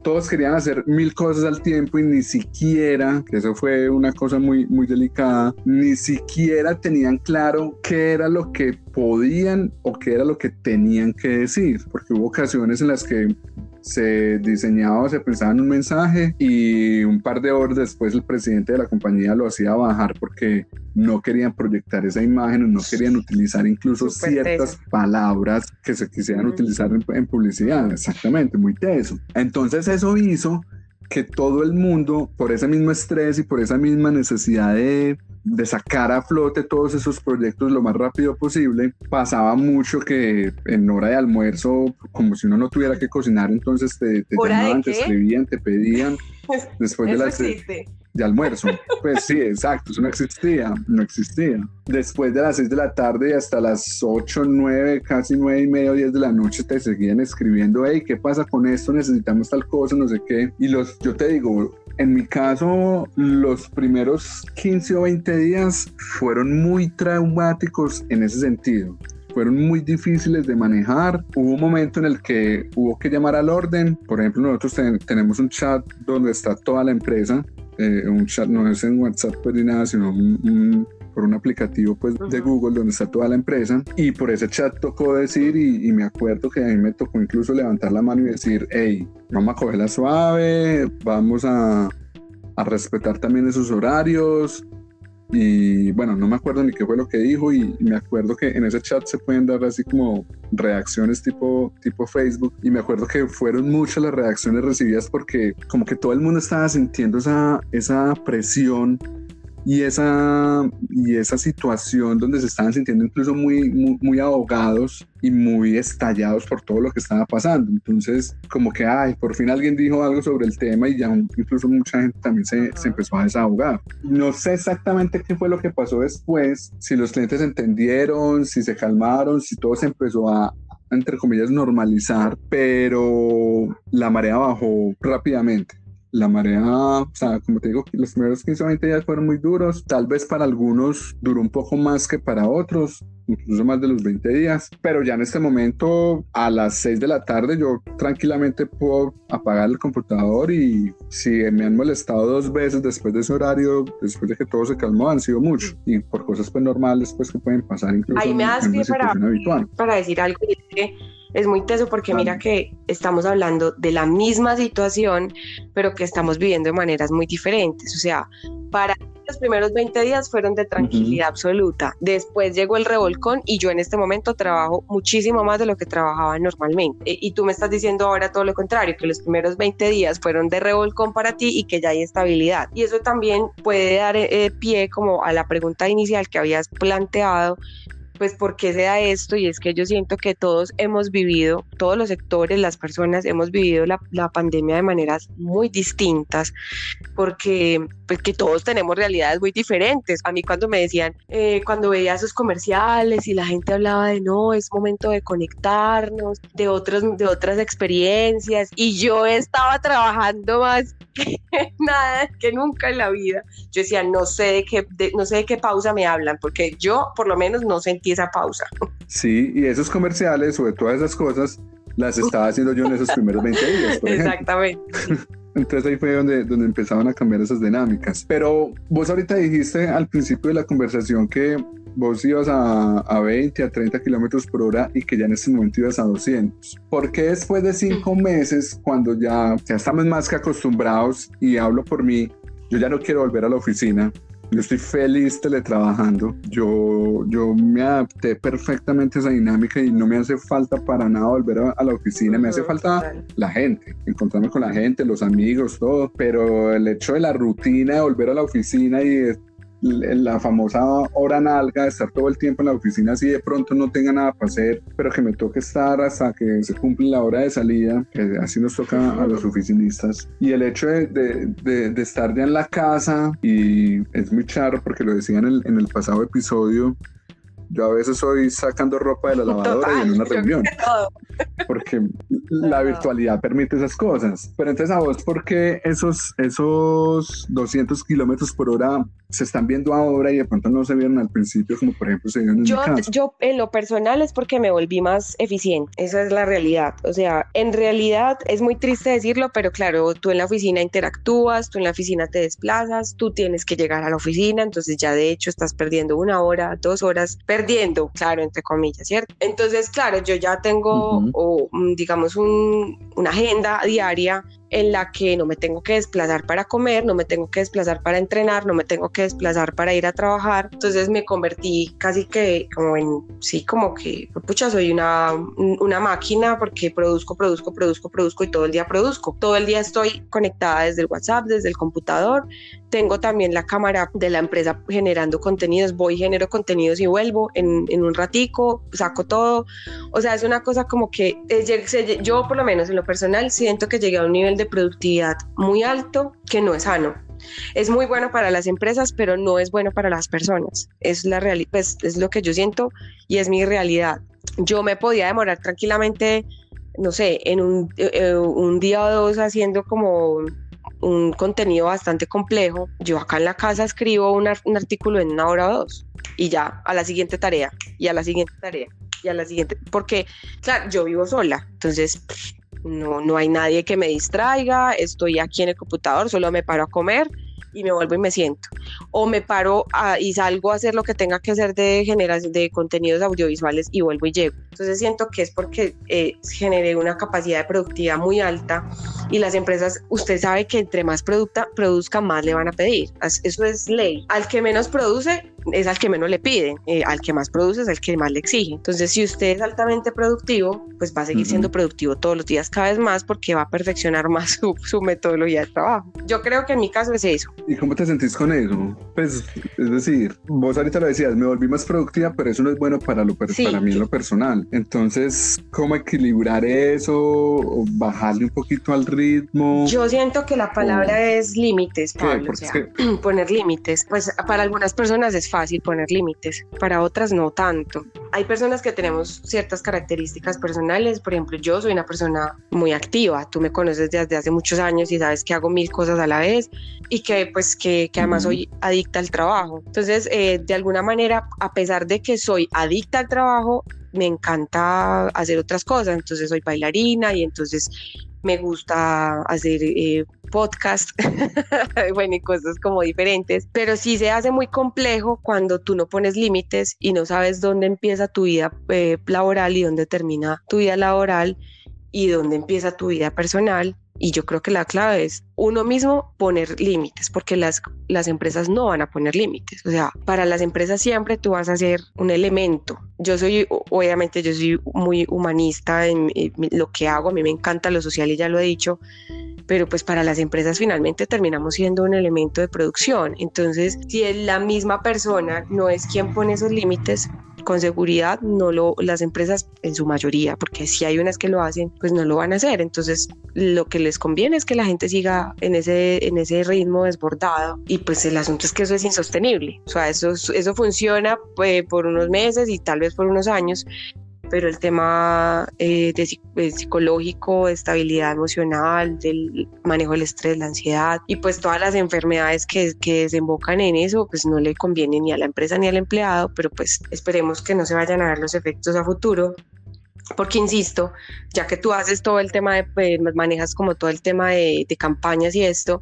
todos querían hacer mil cosas al tiempo y ni siquiera, que eso fue una cosa muy, muy delicada, ni siquiera tenían claro qué era lo que podían o qué era lo que tenían que decir, porque hubo ocasiones en las que se diseñaba, se pensaba en un mensaje y un par de horas después el presidente de la compañía lo hacía bajar porque no querían proyectar esa imagen, no querían utilizar incluso ciertas palabras que se quisieran utilizar en, publicidad, exactamente, muy teso. Entonces eso hizo que todo el mundo, por ese mismo estrés y por esa misma necesidad de de sacar a flote todos esos proyectos lo más rápido posible. Pasaba mucho que en hora de almuerzo, como si uno no tuviera que cocinar, entonces te, llamaban, te escribían, te pedían. Después de las de almuerzo. Pues sí, exacto, eso no existía, no existía. Después de las 6 de la tarde y hasta las 8, 9, casi 9 y media, 10 de la noche te seguían escribiendo, hey, ¿qué pasa con esto? Necesitamos tal cosa, no sé qué. Y los, yo te digo, en mi caso, los primeros 15 o 20 días fueron muy traumáticos en ese sentido. Fueron muy difíciles de manejar. Hubo un momento en el que hubo que llamar al orden. Por ejemplo, nosotros tenemos un chat donde está toda la empresa. Eh, un chat no es en WhatsApp pues, ni nada, sino por un aplicativo pues de Google donde está toda la empresa y por ese chat tocó decir y, y, me acuerdo que a mí me tocó incluso levantar la mano y decir hey vamos a cogerla suave vamos a, a respetar también esos horarios y bueno, no me acuerdo ni qué fue lo que dijo y, me acuerdo que en ese chat se pueden dar así como reacciones tipo, tipo Facebook y me acuerdo que fueron muchas las reacciones recibidas porque como que todo el mundo estaba sintiendo esa, esa presión y esa, y esa situación donde se estaban sintiendo incluso muy, muy, ahogados y muy estallados por todo lo que estaba pasando. Entonces, como que, ay, por fin alguien dijo algo sobre el tema y ya incluso mucha gente también se, se empezó a desahogar. No sé exactamente qué fue lo que pasó después, si los clientes entendieron, si se calmaron, si todo se empezó a, entre comillas, normalizar, pero la marea bajó rápidamente la marea, o sea, como te digo, los primeros 15 o 20 días fueron muy duros. Tal vez para algunos duró un poco más que para otros, incluso más de los 20 días. Pero ya en este momento, a las 6 de la tarde, yo tranquilamente puedo apagar el computador y si me han molestado dos veces después de ese horario, después de que todo se calmó, han sido muchos. Y por cosas pues normales, pues que pueden pasar incluso Ahí me das pie para, habitual. para decir algo que es muy teso porque mira que estamos hablando de la misma situación, pero que estamos viviendo de maneras muy diferentes. O sea, para los primeros 20 días fueron de tranquilidad absoluta. Después llegó el revolcón y yo en este momento trabajo muchísimo más de lo que trabajaba normalmente. E, y tú me estás diciendo ahora todo lo contrario, que los primeros 20 días fueron de revolcón para ti y que ya hay estabilidad. Y eso también puede dar eh, pie como a la pregunta inicial que habías planteado pues por qué se da esto y es que yo siento que todos hemos vivido, todos los sectores, las personas hemos vivido la, la pandemia de maneras muy distintas porque pues que todos tenemos realidades muy diferentes. A mí cuando me decían, eh, cuando veía esos comerciales y la gente hablaba de no, es momento de conectarnos, de, otros, de otras experiencias y yo estaba trabajando más que nada, que nunca en la vida. Yo decía, no sé de qué, no sé de qué pausa me hablan porque yo por lo menos no sentí esa pausa. Sí, y esos comerciales, sobre todas esas cosas, las estaba haciendo yo en esos primeros 20 días. Exactamente. Entonces ahí fue donde, donde empezaban a cambiar esas dinámicas. Pero vos ahorita dijiste al principio de la conversación que vos ibas a, a 20, a 30 kilómetros por hora y que ya en este momento ibas a 200. ¿Por qué después de cinco meses, cuando ya, ya estamos más que acostumbrados, y hablo por mí, yo ya no quiero volver a la oficina, yo estoy feliz teletrabajando. Yo, yo me adapté perfectamente a esa dinámica y no me hace falta para nada volver a, la oficina. Me hace falta la gente, encontrarme con la gente, los amigos, todo. Pero el hecho de la rutina de volver a la oficina y la famosa hora nalga de estar todo el tiempo en la oficina así de pronto no tenga nada para hacer, pero que me toque estar hasta que se cumple la hora de salida, que así nos toca a los oficinistas. Y el hecho de, de, de, estar ya en la casa, y es muy charro porque lo decía en el, en el pasado episodio, Yo a veces estoy sacando ropa de la lavadora y en una reunión. Porque la virtualidad permite esas cosas. Pero entonces a vos, ¿por qué esos, esos 200 kilómetros por hora se están viendo ahora y de pronto no se vieron al principio, como por ejemplo se vieron en yo, mi caso? Yo en lo personal es porque me volví más eficiente. Esa es la realidad. O sea, en realidad es muy triste decirlo, pero claro, tú en la oficina interactúas, tú en la oficina te desplazas, tú tienes que llegar a la oficina, entonces ya de hecho estás perdiendo una hora, dos horas, perdiendo, claro, entre comillas, ¿cierto? Entonces, claro, yo ya tengo, o, mm, digamos, un, una agenda diaria en la que no me tengo que desplazar para comer, no me tengo que desplazar para entrenar, no me tengo que desplazar para ir a trabajar. Entonces me convertí casi que como en, sí, como que, pucha, soy una, una máquina porque produzco, produzco, produzco, produzco y todo el día produzco. Todo el día estoy conectada desde el WhatsApp, desde el computador. Tengo también la cámara de la empresa generando contenidos. Voy, genero contenidos y vuelvo en, en un ratico, saco todo. O sea, es una cosa como que yo por lo menos en lo personal siento que llegué a un nivel de productividad muy alto que no es sano. Es muy bueno para las empresas, pero no es bueno para las personas. Es la realidad, pues es lo que yo siento y es mi realidad. Yo me podía demorar tranquilamente, no sé, en un, eh, un día o dos haciendo como un contenido bastante complejo. Yo acá en la casa escribo un, artículo en una hora o dos y ya a la siguiente tarea y a la siguiente tarea y a la siguiente, porque claro, yo vivo sola, entonces no, no hay nadie que me distraiga, estoy aquí en el computador, solo me paro a comer y me vuelvo y me siento. O me paro y salgo a hacer lo que tenga que hacer de generación de contenidos audiovisuales y vuelvo y llego. Entonces siento que es porque eh, generé una capacidad de productividad muy alta y las empresas, usted sabe que entre más producta, produzca, más le van a pedir. Eso es ley. Al que menos produce, es al que menos le piden, eh, al que más produce es al que más le exige. Entonces, si usted es altamente productivo, pues va a seguir siendo productivo todos los días cada vez más porque va a perfeccionar más su, su, metodología de trabajo. Yo creo que en mi caso es eso. ¿Y cómo te sentís con eso? Pues, es decir, vos ahorita lo decías, me volví más productiva, pero eso no es bueno para, lo, para mí en lo personal. Entonces, ¿cómo equilibrar eso o bajarle un poquito al ritmo? Yo siento que la palabra es límites, Pablo. O sea, poner límites. Pues para algunas personas es fácil poner límites, para otras no tanto. Hay personas que tenemos ciertas características personales, por ejemplo, yo soy una persona muy activa, tú me conoces desde hace muchos años y sabes que hago mil cosas a la vez y que pues que, que además soy adicta al trabajo. Entonces, eh, de alguna manera, a pesar de que soy adicta al trabajo, me encanta hacer otras cosas, entonces soy bailarina y entonces me gusta hacer eh, podcast, bueno, y cosas como diferentes, pero sí se hace muy complejo cuando tú no pones límites y no sabes dónde empieza tu vida eh, laboral y dónde termina tu vida laboral y dónde empieza tu vida personal y yo creo que la clave es uno mismo poner límites, porque las, las empresas no van a poner límites. O sea, para las empresas siempre tú vas a ser un elemento. Yo soy, obviamente, yo soy muy humanista en, lo que hago, a mí me encanta lo social y ya lo he dicho, pero pues para las empresas finalmente terminamos siendo un elemento de producción. Entonces, si la misma persona no es quien pone esos límites, con seguridad no lo, las empresas en su mayoría, porque si hay unas que lo hacen, pues no lo van a hacer. Entonces, lo que les conviene es que la gente siga en ese, en ese ritmo desbordado y pues el asunto es que eso es insostenible. O sea, eso, eso funciona pues, por unos meses y tal vez por unos años, pero el tema eh, de, eh, psicológico, de estabilidad emocional, del manejo del estrés, la ansiedad y pues todas las enfermedades que, que desembocan en eso, pues no le conviene ni a la empresa ni al empleado, pero pues esperemos que no se vayan a ver los efectos a futuro porque insisto, ya que tú haces todo el tema de, pues, manejas como todo el tema de, de, campañas y esto,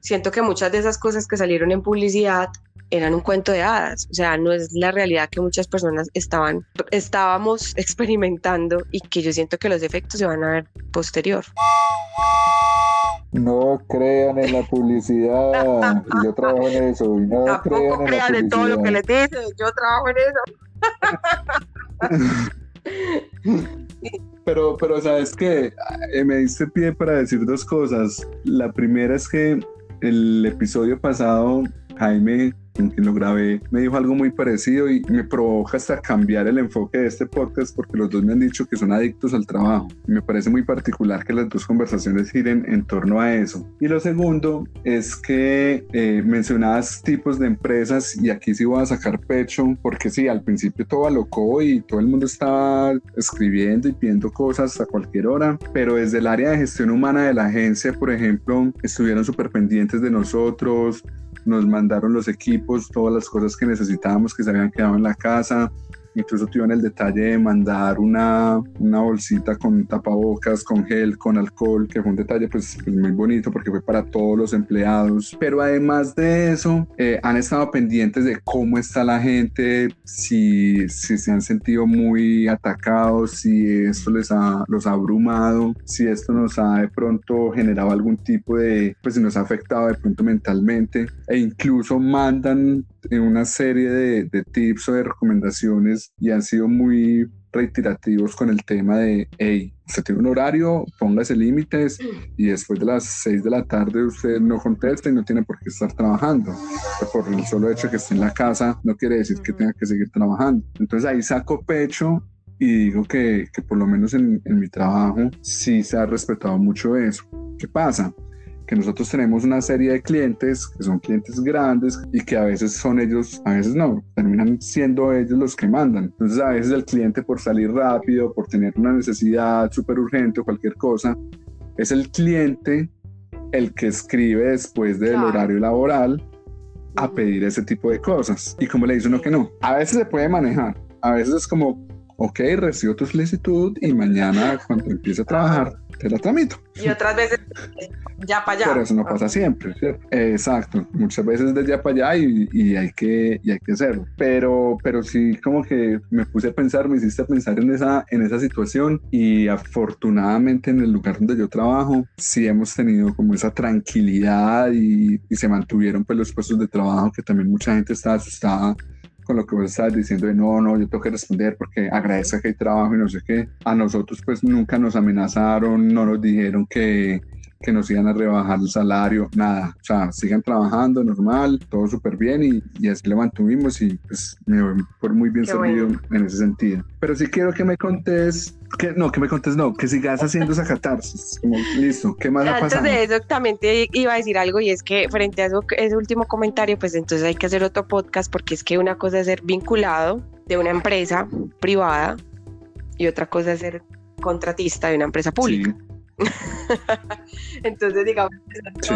siento que muchas de esas cosas que salieron en publicidad eran un cuento de hadas, o sea, no es la realidad que muchas personas estaban, estábamos experimentando y que yo siento que los efectos se van a ver posterior. No crean en la publicidad, yo trabajo en eso, y no Tampoco crean, en, todo lo que les dicen, yo trabajo en eso. pero, pero sabes que eh, me diste pie para decir dos cosas. La primera es que el episodio pasado Jaime quien lo grabé, me dijo algo muy parecido y me provoca hasta cambiar el enfoque de este podcast porque los dos me han dicho que son adictos al trabajo. Y me parece muy particular que las dos conversaciones giren en torno a eso. Y lo segundo es que eh, mencionabas tipos de empresas y aquí sí voy a sacar pecho porque sí, al principio todo alocó y todo el mundo estaba escribiendo y pidiendo cosas a cualquier hora, pero desde el área de gestión humana de la agencia, por ejemplo, estuvieron súper pendientes de nosotros, nos mandaron los equipos, todas las cosas que necesitábamos que se habían quedado en la casa, Incluso tuvieron el detalle de mandar una, una bolsita con tapabocas, con gel, con alcohol, que fue un detalle pues, muy bonito porque fue para todos los empleados. Pero además de eso, eh, han estado pendientes de cómo está la gente, si, si se han sentido muy atacados, si esto les ha, los ha abrumado, si esto nos ha de pronto generado algún tipo de, pues si nos ha afectado de pronto mentalmente e incluso mandan una serie de, de tips o de recomendaciones y han sido muy reiterativos con el tema de, hey, usted tiene un horario, póngase límites y después de las 6 de la tarde usted no contesta y no tiene por qué estar trabajando. Por el solo hecho de que esté en la casa no quiere decir que tenga que seguir trabajando. Entonces ahí saco pecho y digo que, que por lo menos en, en mi trabajo sí se ha respetado mucho eso. ¿Qué pasa? Que nosotros tenemos una serie de clientes que son clientes grandes y que a veces son ellos, a veces no, terminan siendo ellos los que mandan. Entonces a veces el cliente por salir rápido, por tener una necesidad súper urgente o cualquier cosa, es el cliente el que escribe después del horario laboral a pedir ese tipo de cosas. Y como le dice uno que no, a veces se puede manejar, a veces es como, ok, recibo tu solicitud y mañana cuando empiece a trabajar te la tramito. Y otras veces ya para allá. Pero eso no pasa siempre, ¿cierto? Exacto, muchas veces de ya para allá y, y, hay que, y hay que hacerlo. Pero, pero sí como que me puse a pensar, me hiciste pensar en esa, en esa situación y afortunadamente en el lugar donde yo trabajo sí hemos tenido como esa tranquilidad y, y se mantuvieron pues los puestos de trabajo que también mucha gente estaba asustada con lo que vos estabas diciendo de no, no, yo tengo que responder porque agradezco que hay trabajo y no sé qué. A nosotros pues nunca nos amenazaron, no nos dijeron que que nos iban a rebajar el salario, nada, o sea, sigan trabajando normal, todo súper bien y, y, así lo mantuvimos y pues me voy por muy bien Qué servido bueno. en ese sentido. Pero sí quiero que me contes, que no, que me contes, no, que sigas haciendo esa catarsis, como listo, ¿qué más Antes ha pasado? de eso también te iba a decir algo y es que frente a eso, ese último comentario, pues entonces hay que hacer otro podcast porque es que una cosa es ser vinculado de una empresa privada y otra cosa es ser contratista de una empresa pública. Sí. Entonces, digamos, sí,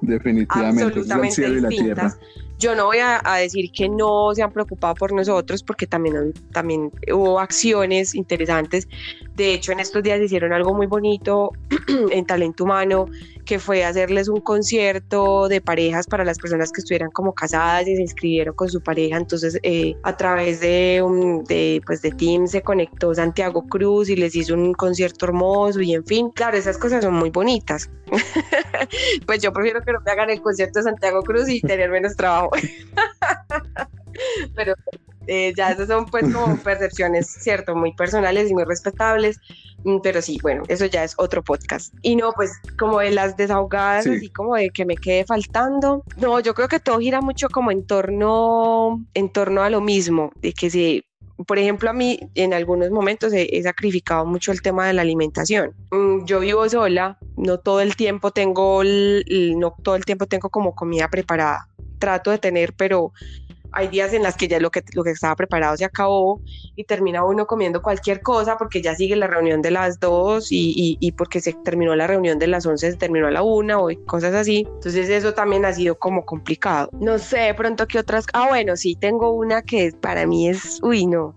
definitivamente absolutamente distintas. Yo no voy a, decir que no se han preocupado por nosotros porque también, también hubo acciones interesantes. De hecho, en estos días hicieron algo muy bonito en Talento Humano, que fue hacerles un concierto de parejas para las personas que estuvieran como casadas y se inscribieron con su pareja. Entonces, eh, a través de, un, de, pues de Teams se conectó Santiago Cruz y les hizo un concierto hermoso y en fin, claro, esas cosas son muy bonitas. pues yo prefiero que no me hagan el concierto de Santiago Cruz y tener menos trabajo. Pero eh, ya esas son pues como percepciones, cierto, muy personales y muy respetables, mm, pero sí, bueno, eso ya es otro podcast. Y no, pues como de las desahogadas, sí. así como de que me quede faltando, no, yo creo que todo gira mucho como en torno, en torno a lo mismo, de que si por ejemplo, a mí en algunos momentos he, he, sacrificado mucho el tema de la alimentación. Mm, yo vivo sola, no todo el tiempo tengo, no todo el tiempo tengo como comida preparada. Trato de tener, pero hay días en las que ya lo que, lo que estaba preparado se acabó y termina uno comiendo cualquier cosa porque ya sigue la reunión de las dos y, y, porque se terminó la reunión de las 11, se terminó a la una o cosas así. Entonces eso también ha sido como complicado. No sé, de pronto que otras... Ah, bueno, sí, tengo una que para mí es, uy, no,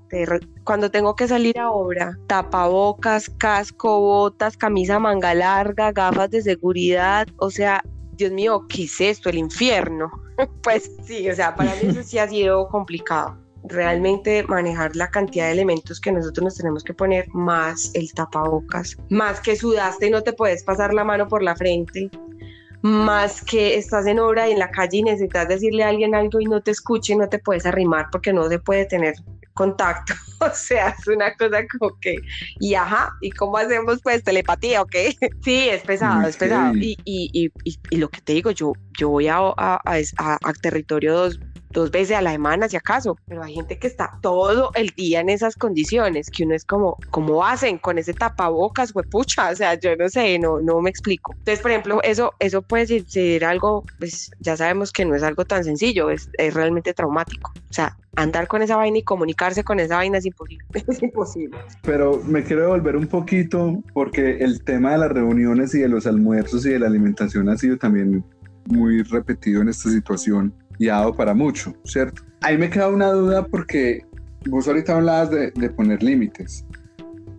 cuando tengo que salir a obra, tapabocas, casco, botas, camisa manga larga, gafas de seguridad, o sea, Dios mío, ¿qué es esto? El infierno. pues sí, o sea, para mí eso sí ha sido complicado. Realmente manejar la cantidad de elementos que nosotros nos tenemos que poner, más el tapabocas, más que sudaste y no te puedes pasar la mano por la frente, más que estás en obra y en la calle y necesitas decirle a alguien algo y no te escuche no te puedes arrimar porque no se puede tener contacto. O sea, es una cosa como que, y ajá, ¿y cómo hacemos pues telepatía, ok? Sí, es pesado, es pesado. Y, y, y, y, lo que te digo, yo, yo voy a, a, a, a territorio dos, dos veces a la semana si acaso, pero hay gente que está todo el día en esas condiciones, que uno es como, ¿cómo hacen con ese tapabocas, pucha? O sea, yo no sé, no, no me explico. Entonces, por ejemplo, eso, eso puede ser algo, pues ya sabemos que no es algo tan sencillo, es, es realmente traumático. O sea, andar con esa vaina y comunicarse con esa vaina es imposible, es imposible. Pero me quiero devolver un poquito porque el tema de las reuniones y de los almuerzos y de la alimentación ha sido también muy repetido en esta situación y ha dado para mucho, ¿cierto? Ahí me queda una duda porque vos ahorita hablabas de, de poner límites.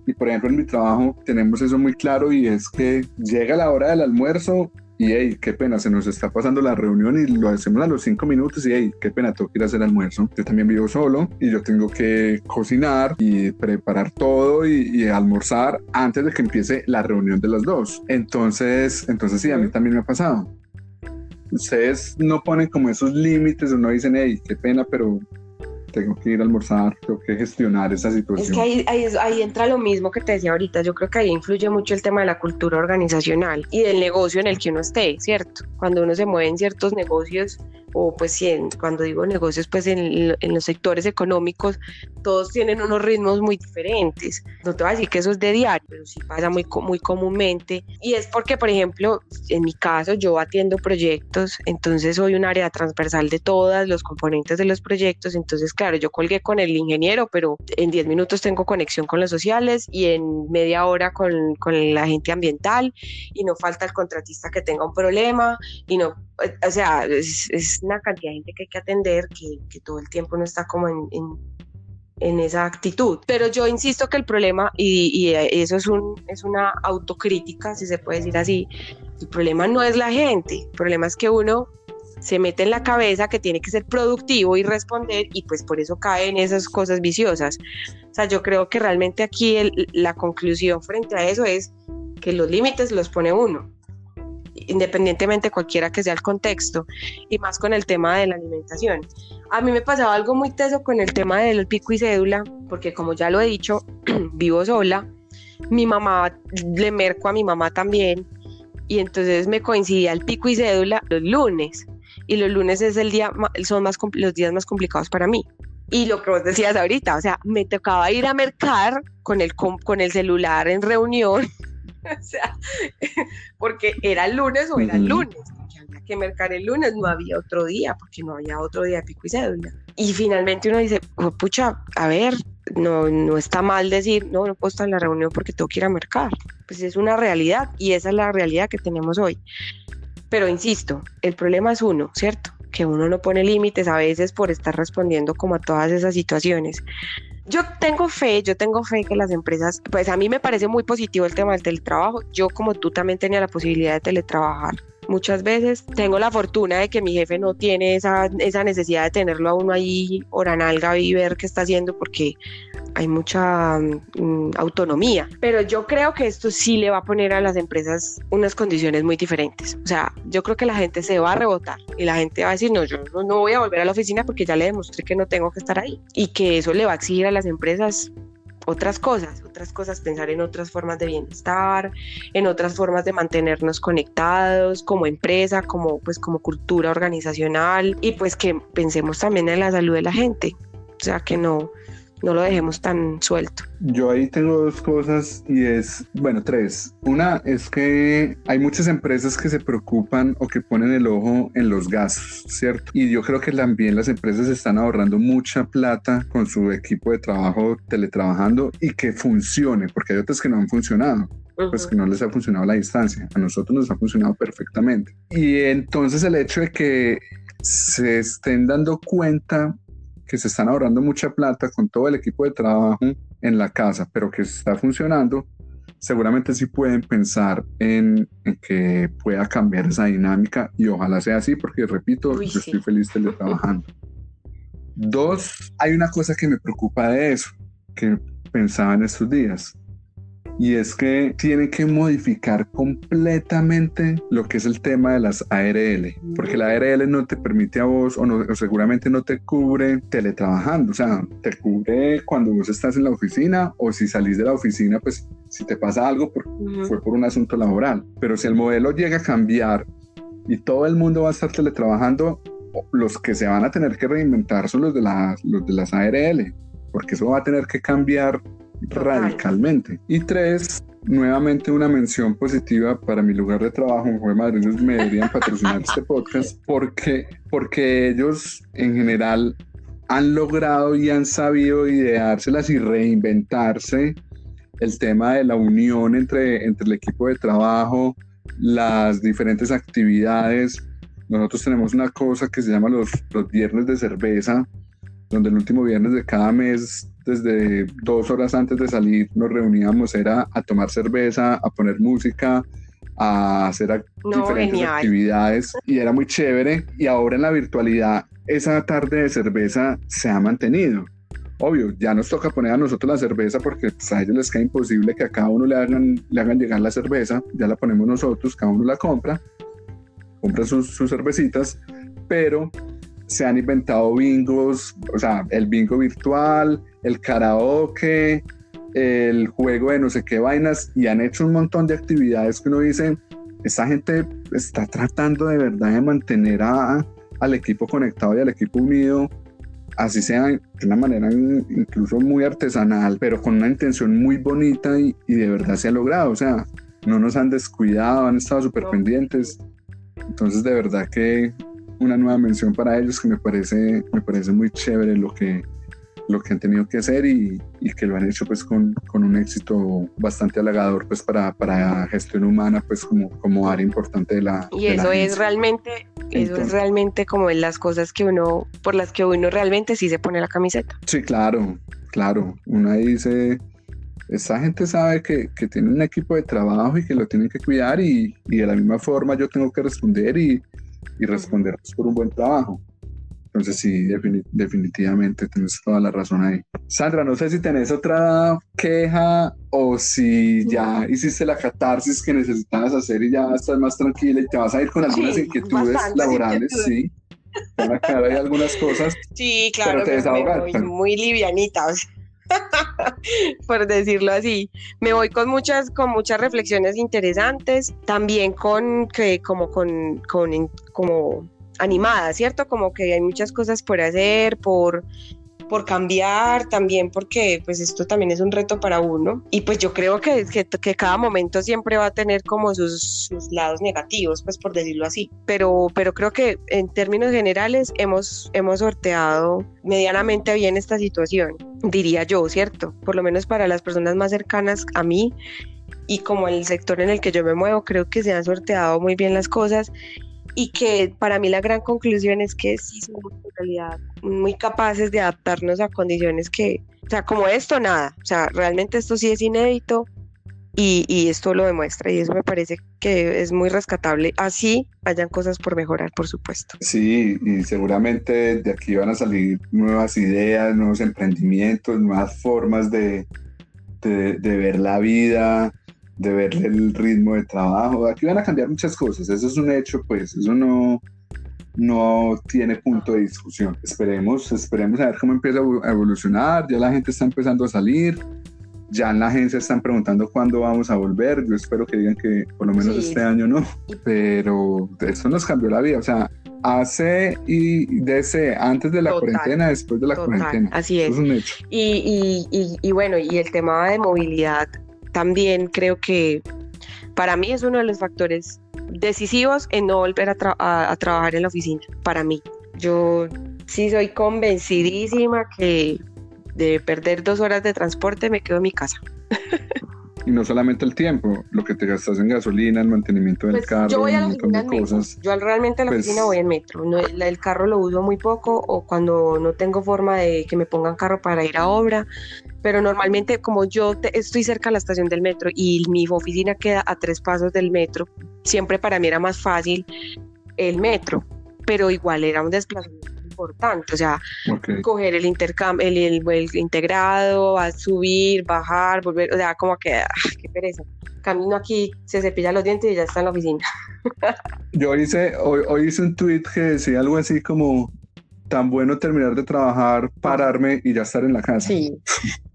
Y por ejemplo en mi trabajo tenemos eso muy claro y es que llega la hora del almuerzo y hey, qué pena, se nos está pasando la reunión y lo hacemos a los cinco minutos y hey, qué pena, tengo que ir a hacer almuerzo. Yo también vivo solo y yo tengo que cocinar y preparar todo y, y, almorzar antes de que empiece la reunión de las dos. Entonces, entonces sí, a mí también me ha pasado ustedes no ponen como esos límites o no dicen, hey, qué pena, pero tengo que ir a almorzar, tengo que gestionar esa situación. Es que ahí, ahí, ahí, entra lo mismo que te decía ahorita, yo creo que ahí influye mucho el tema de la cultura organizacional y del negocio en el que uno esté, ¿cierto? Cuando uno se mueve en ciertos negocios, o pues sí, en, cuando digo negocios, pues en, en, los sectores económicos, todos tienen unos ritmos muy diferentes. No te voy a decir que eso es de diario, pero sí pasa muy, muy comúnmente. Y es porque, por ejemplo, en mi caso, yo atiendo proyectos, entonces soy un área transversal de todas los componentes de los proyectos. Entonces, claro, yo colgué con el ingeniero, pero en 10 minutos tengo conexión con los sociales y en media hora con, con la gente ambiental y no falta el contratista que tenga un problema y no, o sea, es, es una cantidad de gente que hay que atender que, todo el tiempo no está como en, en, esa actitud. Pero yo insisto que el problema, y, eso es, un, es una autocrítica, si se puede decir así, el problema no es la gente, el problema es que uno se mete en la cabeza que tiene que ser productivo y responder y pues por eso cae en esas cosas viciosas. O sea, yo creo que realmente aquí la conclusión frente a eso es que los límites los pone uno independientemente cualquiera que sea el contexto, y más con el tema de la alimentación. A mí me pasaba algo muy teso con el tema del pico y cédula, porque como ya lo he dicho, vivo sola, mi mamá le merco a mi mamá también, y entonces me coincidía el pico y cédula los lunes, y los lunes es el día, son más, los días más complicados para mí. Y lo que vos decías ahorita, o sea, me tocaba ir a mercar con el, con el celular en reunión o sea, porque era el lunes o era el lunes, había que mercar el lunes, no había otro día, porque no había otro día de pico y cédula. Y finalmente uno dice, oh, pucha, a ver, no, no está mal decir, no, no puedo estar en la reunión porque tengo que ir a mercar. Pues es una realidad y esa es la realidad que tenemos hoy. Pero insisto, el problema es uno, ¿cierto? Que uno no pone límites a veces por estar respondiendo como a todas esas situaciones. Yo tengo fe, yo tengo fe que las empresas, pues a mí me parece muy positivo el tema del teletrabajo. Yo como tú también tenía la posibilidad de teletrabajar muchas veces. Tengo la fortuna de que mi jefe no tiene esa, esa necesidad de tenerlo a uno ahí oranalga y ver qué está haciendo porque hay mucha mm, autonomía. Pero yo creo que esto sí le va a poner a las empresas unas condiciones muy diferentes. O sea, yo creo que la gente se va a rebotar y la gente va a decir, no, yo no, no voy a volver a la oficina porque ya le demostré que no tengo que estar ahí. Y que eso le va a exigir a las empresas otras cosas, otras cosas, pensar en otras formas de bienestar, en otras formas de mantenernos conectados como empresa, como pues como cultura organizacional y pues que pensemos también en la salud de la gente, o sea, que no no lo dejemos tan suelto. Yo ahí tengo dos cosas y es, bueno, tres. Una es que hay muchas empresas que se preocupan o que ponen el ojo en los gastos, ¿cierto? Y yo creo que también las empresas están ahorrando mucha plata con su equipo de trabajo teletrabajando y que funcione, porque hay otras que no han funcionado pues que no les ha funcionado la distancia. A nosotros nos ha funcionado perfectamente. Y entonces el hecho de que se estén dando cuenta que se están ahorrando mucha plata con todo el equipo de trabajo en la casa, pero que está funcionando, seguramente sí pueden pensar en, en que pueda cambiar esa dinámica y ojalá sea así, porque repito, Uy, yo sí. estoy feliz trabajando. Dos, hay una cosa que me preocupa de eso, que pensaba en estos días. Y es que tiene que modificar completamente lo que es el tema de las ARL, porque la ARL no te permite a vos o, no, seguramente no te cubre teletrabajando, o sea, te cubre cuando vos estás en la oficina o si salís de la oficina, pues si te pasa algo fue por un asunto laboral, pero si el modelo llega a cambiar y todo el mundo va a estar teletrabajando, los que se van a tener que reinventar son los de, las, los de las ARL, porque eso va a tener que cambiar radicalmente. Y tres, nuevamente una mención positiva para mi lugar de trabajo, Juan Madrid, me deberían patrocinar este podcast porque, porque ellos en general han logrado y han sabido ideárselas y reinventarse el tema de la unión entre, entre el equipo de trabajo, las diferentes actividades. Nosotros tenemos una cosa que se llama los, los viernes de cerveza, donde el último viernes de cada mes desde dos horas antes de salir nos reuníamos, era a tomar cerveza, a poner música, a hacer diferentes actividades y era muy chévere. Y ahora en la virtualidad, esa tarde de cerveza se ha mantenido. Obvio, ya nos toca poner a nosotros la cerveza porque pues, a ellos les queda imposible que a cada uno le hagan, le hagan llegar la cerveza, ya la ponemos nosotros, cada uno la compra, compra sus, sus cervecitas, pero se han inventado bingos, o sea, el bingo virtual, el karaoke, el juego de no sé qué vainas, y han hecho un montón de actividades que uno dice, esta gente está tratando de verdad de mantener a, al equipo conectado y al equipo unido, así sea de una manera incluso muy artesanal, pero con una intención muy bonita y, y de verdad se ha logrado, o sea, no nos han descuidado, han estado súper pendientes. Entonces, de verdad que una nueva mención para ellos que me parece, me parece muy chévere lo que, lo que han tenido que hacer y, y que lo han hecho pues con, con, un éxito bastante halagador pues para, para gestión humana pues como, como área importante de la y eso es realmente eso es realmente como las cosas que uno por las que uno realmente sí se pone la camiseta. Sí claro claro. Uno dice esa gente sabe que, que tiene un equipo de trabajo y que lo tienen que cuidar y, y de la misma forma yo tengo que responder y, y responder por un buen trabajo. Entonces sí, definitivamente tienes toda la razón ahí. Sandra, no sé si tenés otra queja o si ya hiciste la catarsis que necesitabas hacer y ya estás más tranquila y te vas a ir con algunas inquietudes laborales, sí. Van a quedar ahí algunas cosas. Sí, claro, pero te me, muy livianita, por decirlo así. Me voy con muchas, con muchas reflexiones interesantes, también con que como con, con como animada, ¿cierto? Como que hay muchas cosas por hacer, por por cambiar, también porque pues esto también es un reto para uno. Y pues yo creo que, que, que cada momento siempre va a tener como sus, sus, lados negativos, pues por decirlo así. Pero, pero creo que en términos generales hemos, hemos sorteado medianamente bien esta situación, diría yo, ¿cierto? Por lo menos para las personas más cercanas a mí y como el sector en el que yo me muevo, creo que se han sorteado muy bien las cosas y que para mí la gran conclusión es que sí somos en realidad muy capaces de adaptarnos a condiciones que, o sea, como esto, nada, o sea, realmente esto sí es inédito y, y esto lo demuestra y eso me parece que es muy rescatable, así hayan cosas por mejorar, por supuesto. Sí, y seguramente de aquí van a salir nuevas ideas, nuevos emprendimientos, nuevas formas de, de, de ver la vida, de verle el ritmo de trabajo. Aquí van a cambiar muchas cosas, eso es un hecho, pues eso no, no tiene punto de discusión. Esperemos, esperemos a ver cómo empieza a evolucionar, ya la gente está empezando a salir, ya en la agencia están preguntando cuándo vamos a volver, yo espero que digan que por lo menos este año no, pero eso nos cambió la vida, o sea, hace y DC, antes de la cuarentena, después de la cuarentena. Así es. un hecho. Y, y, y, bueno, y el tema de movilidad también creo que para mí es uno de los factores decisivos en no volver a, trabajar en la oficina, para mí. Yo sí soy convencidísima que de perder dos horas de transporte me quedo en mi casa. Y no solamente el tiempo, lo que te gastas en gasolina, el mantenimiento del pues, carro, yo voy a la cosas. Yo realmente a la pues oficina voy en metro. No, el, carro lo uso muy poco o cuando no tengo forma de que me pongan carro para ir a obra. Pero normalmente como yo estoy cerca de la estación del metro y mi oficina queda a tres pasos del metro, siempre para mí era más fácil el metro, pero igual era un desplazamiento importante, o sea, coger el intercambio, el, el, integrado, a subir, bajar, volver, o sea, como que, ah, qué pereza. Camino aquí, se cepilla los dientes y ya está en la oficina. Yo hice, hoy, hoy hice un tweet que decía algo así como, tan bueno terminar de trabajar, pararme y ya estar en la casa. Sí.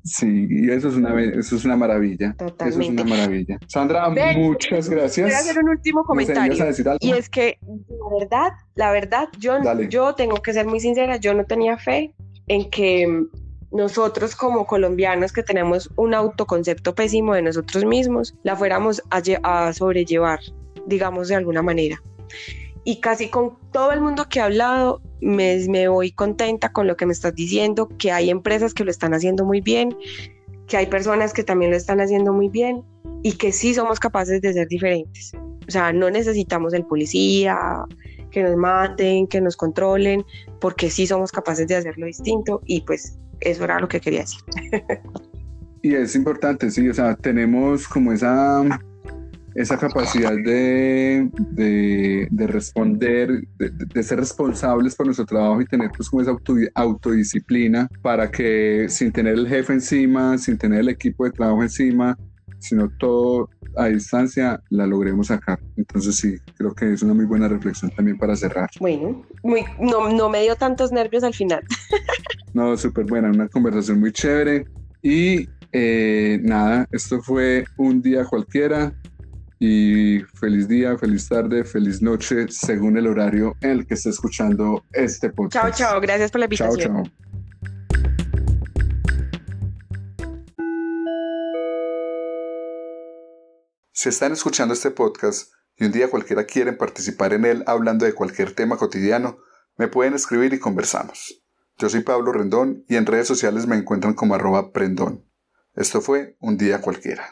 Sí, y eso es una, eso es una maravilla. Totalmente. Eso es una maravilla. Sandra, muchas gracias. Voy a hacer un último comentario. y es que, la verdad, la verdad, yo, yo tengo que ser muy sincera, yo no tenía fe en que nosotros como colombianos que tenemos un autoconcepto pésimo de nosotros mismos, la fuéramos a, a sobrellevar, digamos de alguna manera y casi con todo el mundo que he hablado me, voy contenta con lo que me estás diciendo, que hay empresas que lo están haciendo muy bien, que hay personas que también lo están haciendo muy bien y que sí somos capaces de ser diferentes. O sea, no necesitamos el policía, que nos maten, que nos controlen, porque sí somos capaces de hacerlo distinto y pues eso era lo que quería decir. Y es importante, sí, o sea, tenemos como esa esa capacidad de, de, responder, de, ser responsables por nuestro trabajo y tener pues como esa autodisciplina para que sin tener el jefe encima, sin tener el equipo de trabajo encima, sino todo a distancia, la logremos sacar. Entonces sí, creo que es una muy buena reflexión también para cerrar. Bueno, muy, no, no me dio tantos nervios al final. no, súper buena, una conversación muy chévere. Y eh, nada, esto fue un día cualquiera y feliz día, feliz tarde, feliz noche, según el horario en el que esté escuchando este podcast. Chao, chao, gracias por la invitación. Chao, chao. Si están escuchando este podcast y un día cualquiera quieren participar en él hablando de cualquier tema cotidiano, me pueden escribir y conversamos. Yo soy Pablo Rendón y en redes sociales me encuentran como arroba prendón. Esto fue Un día cualquiera.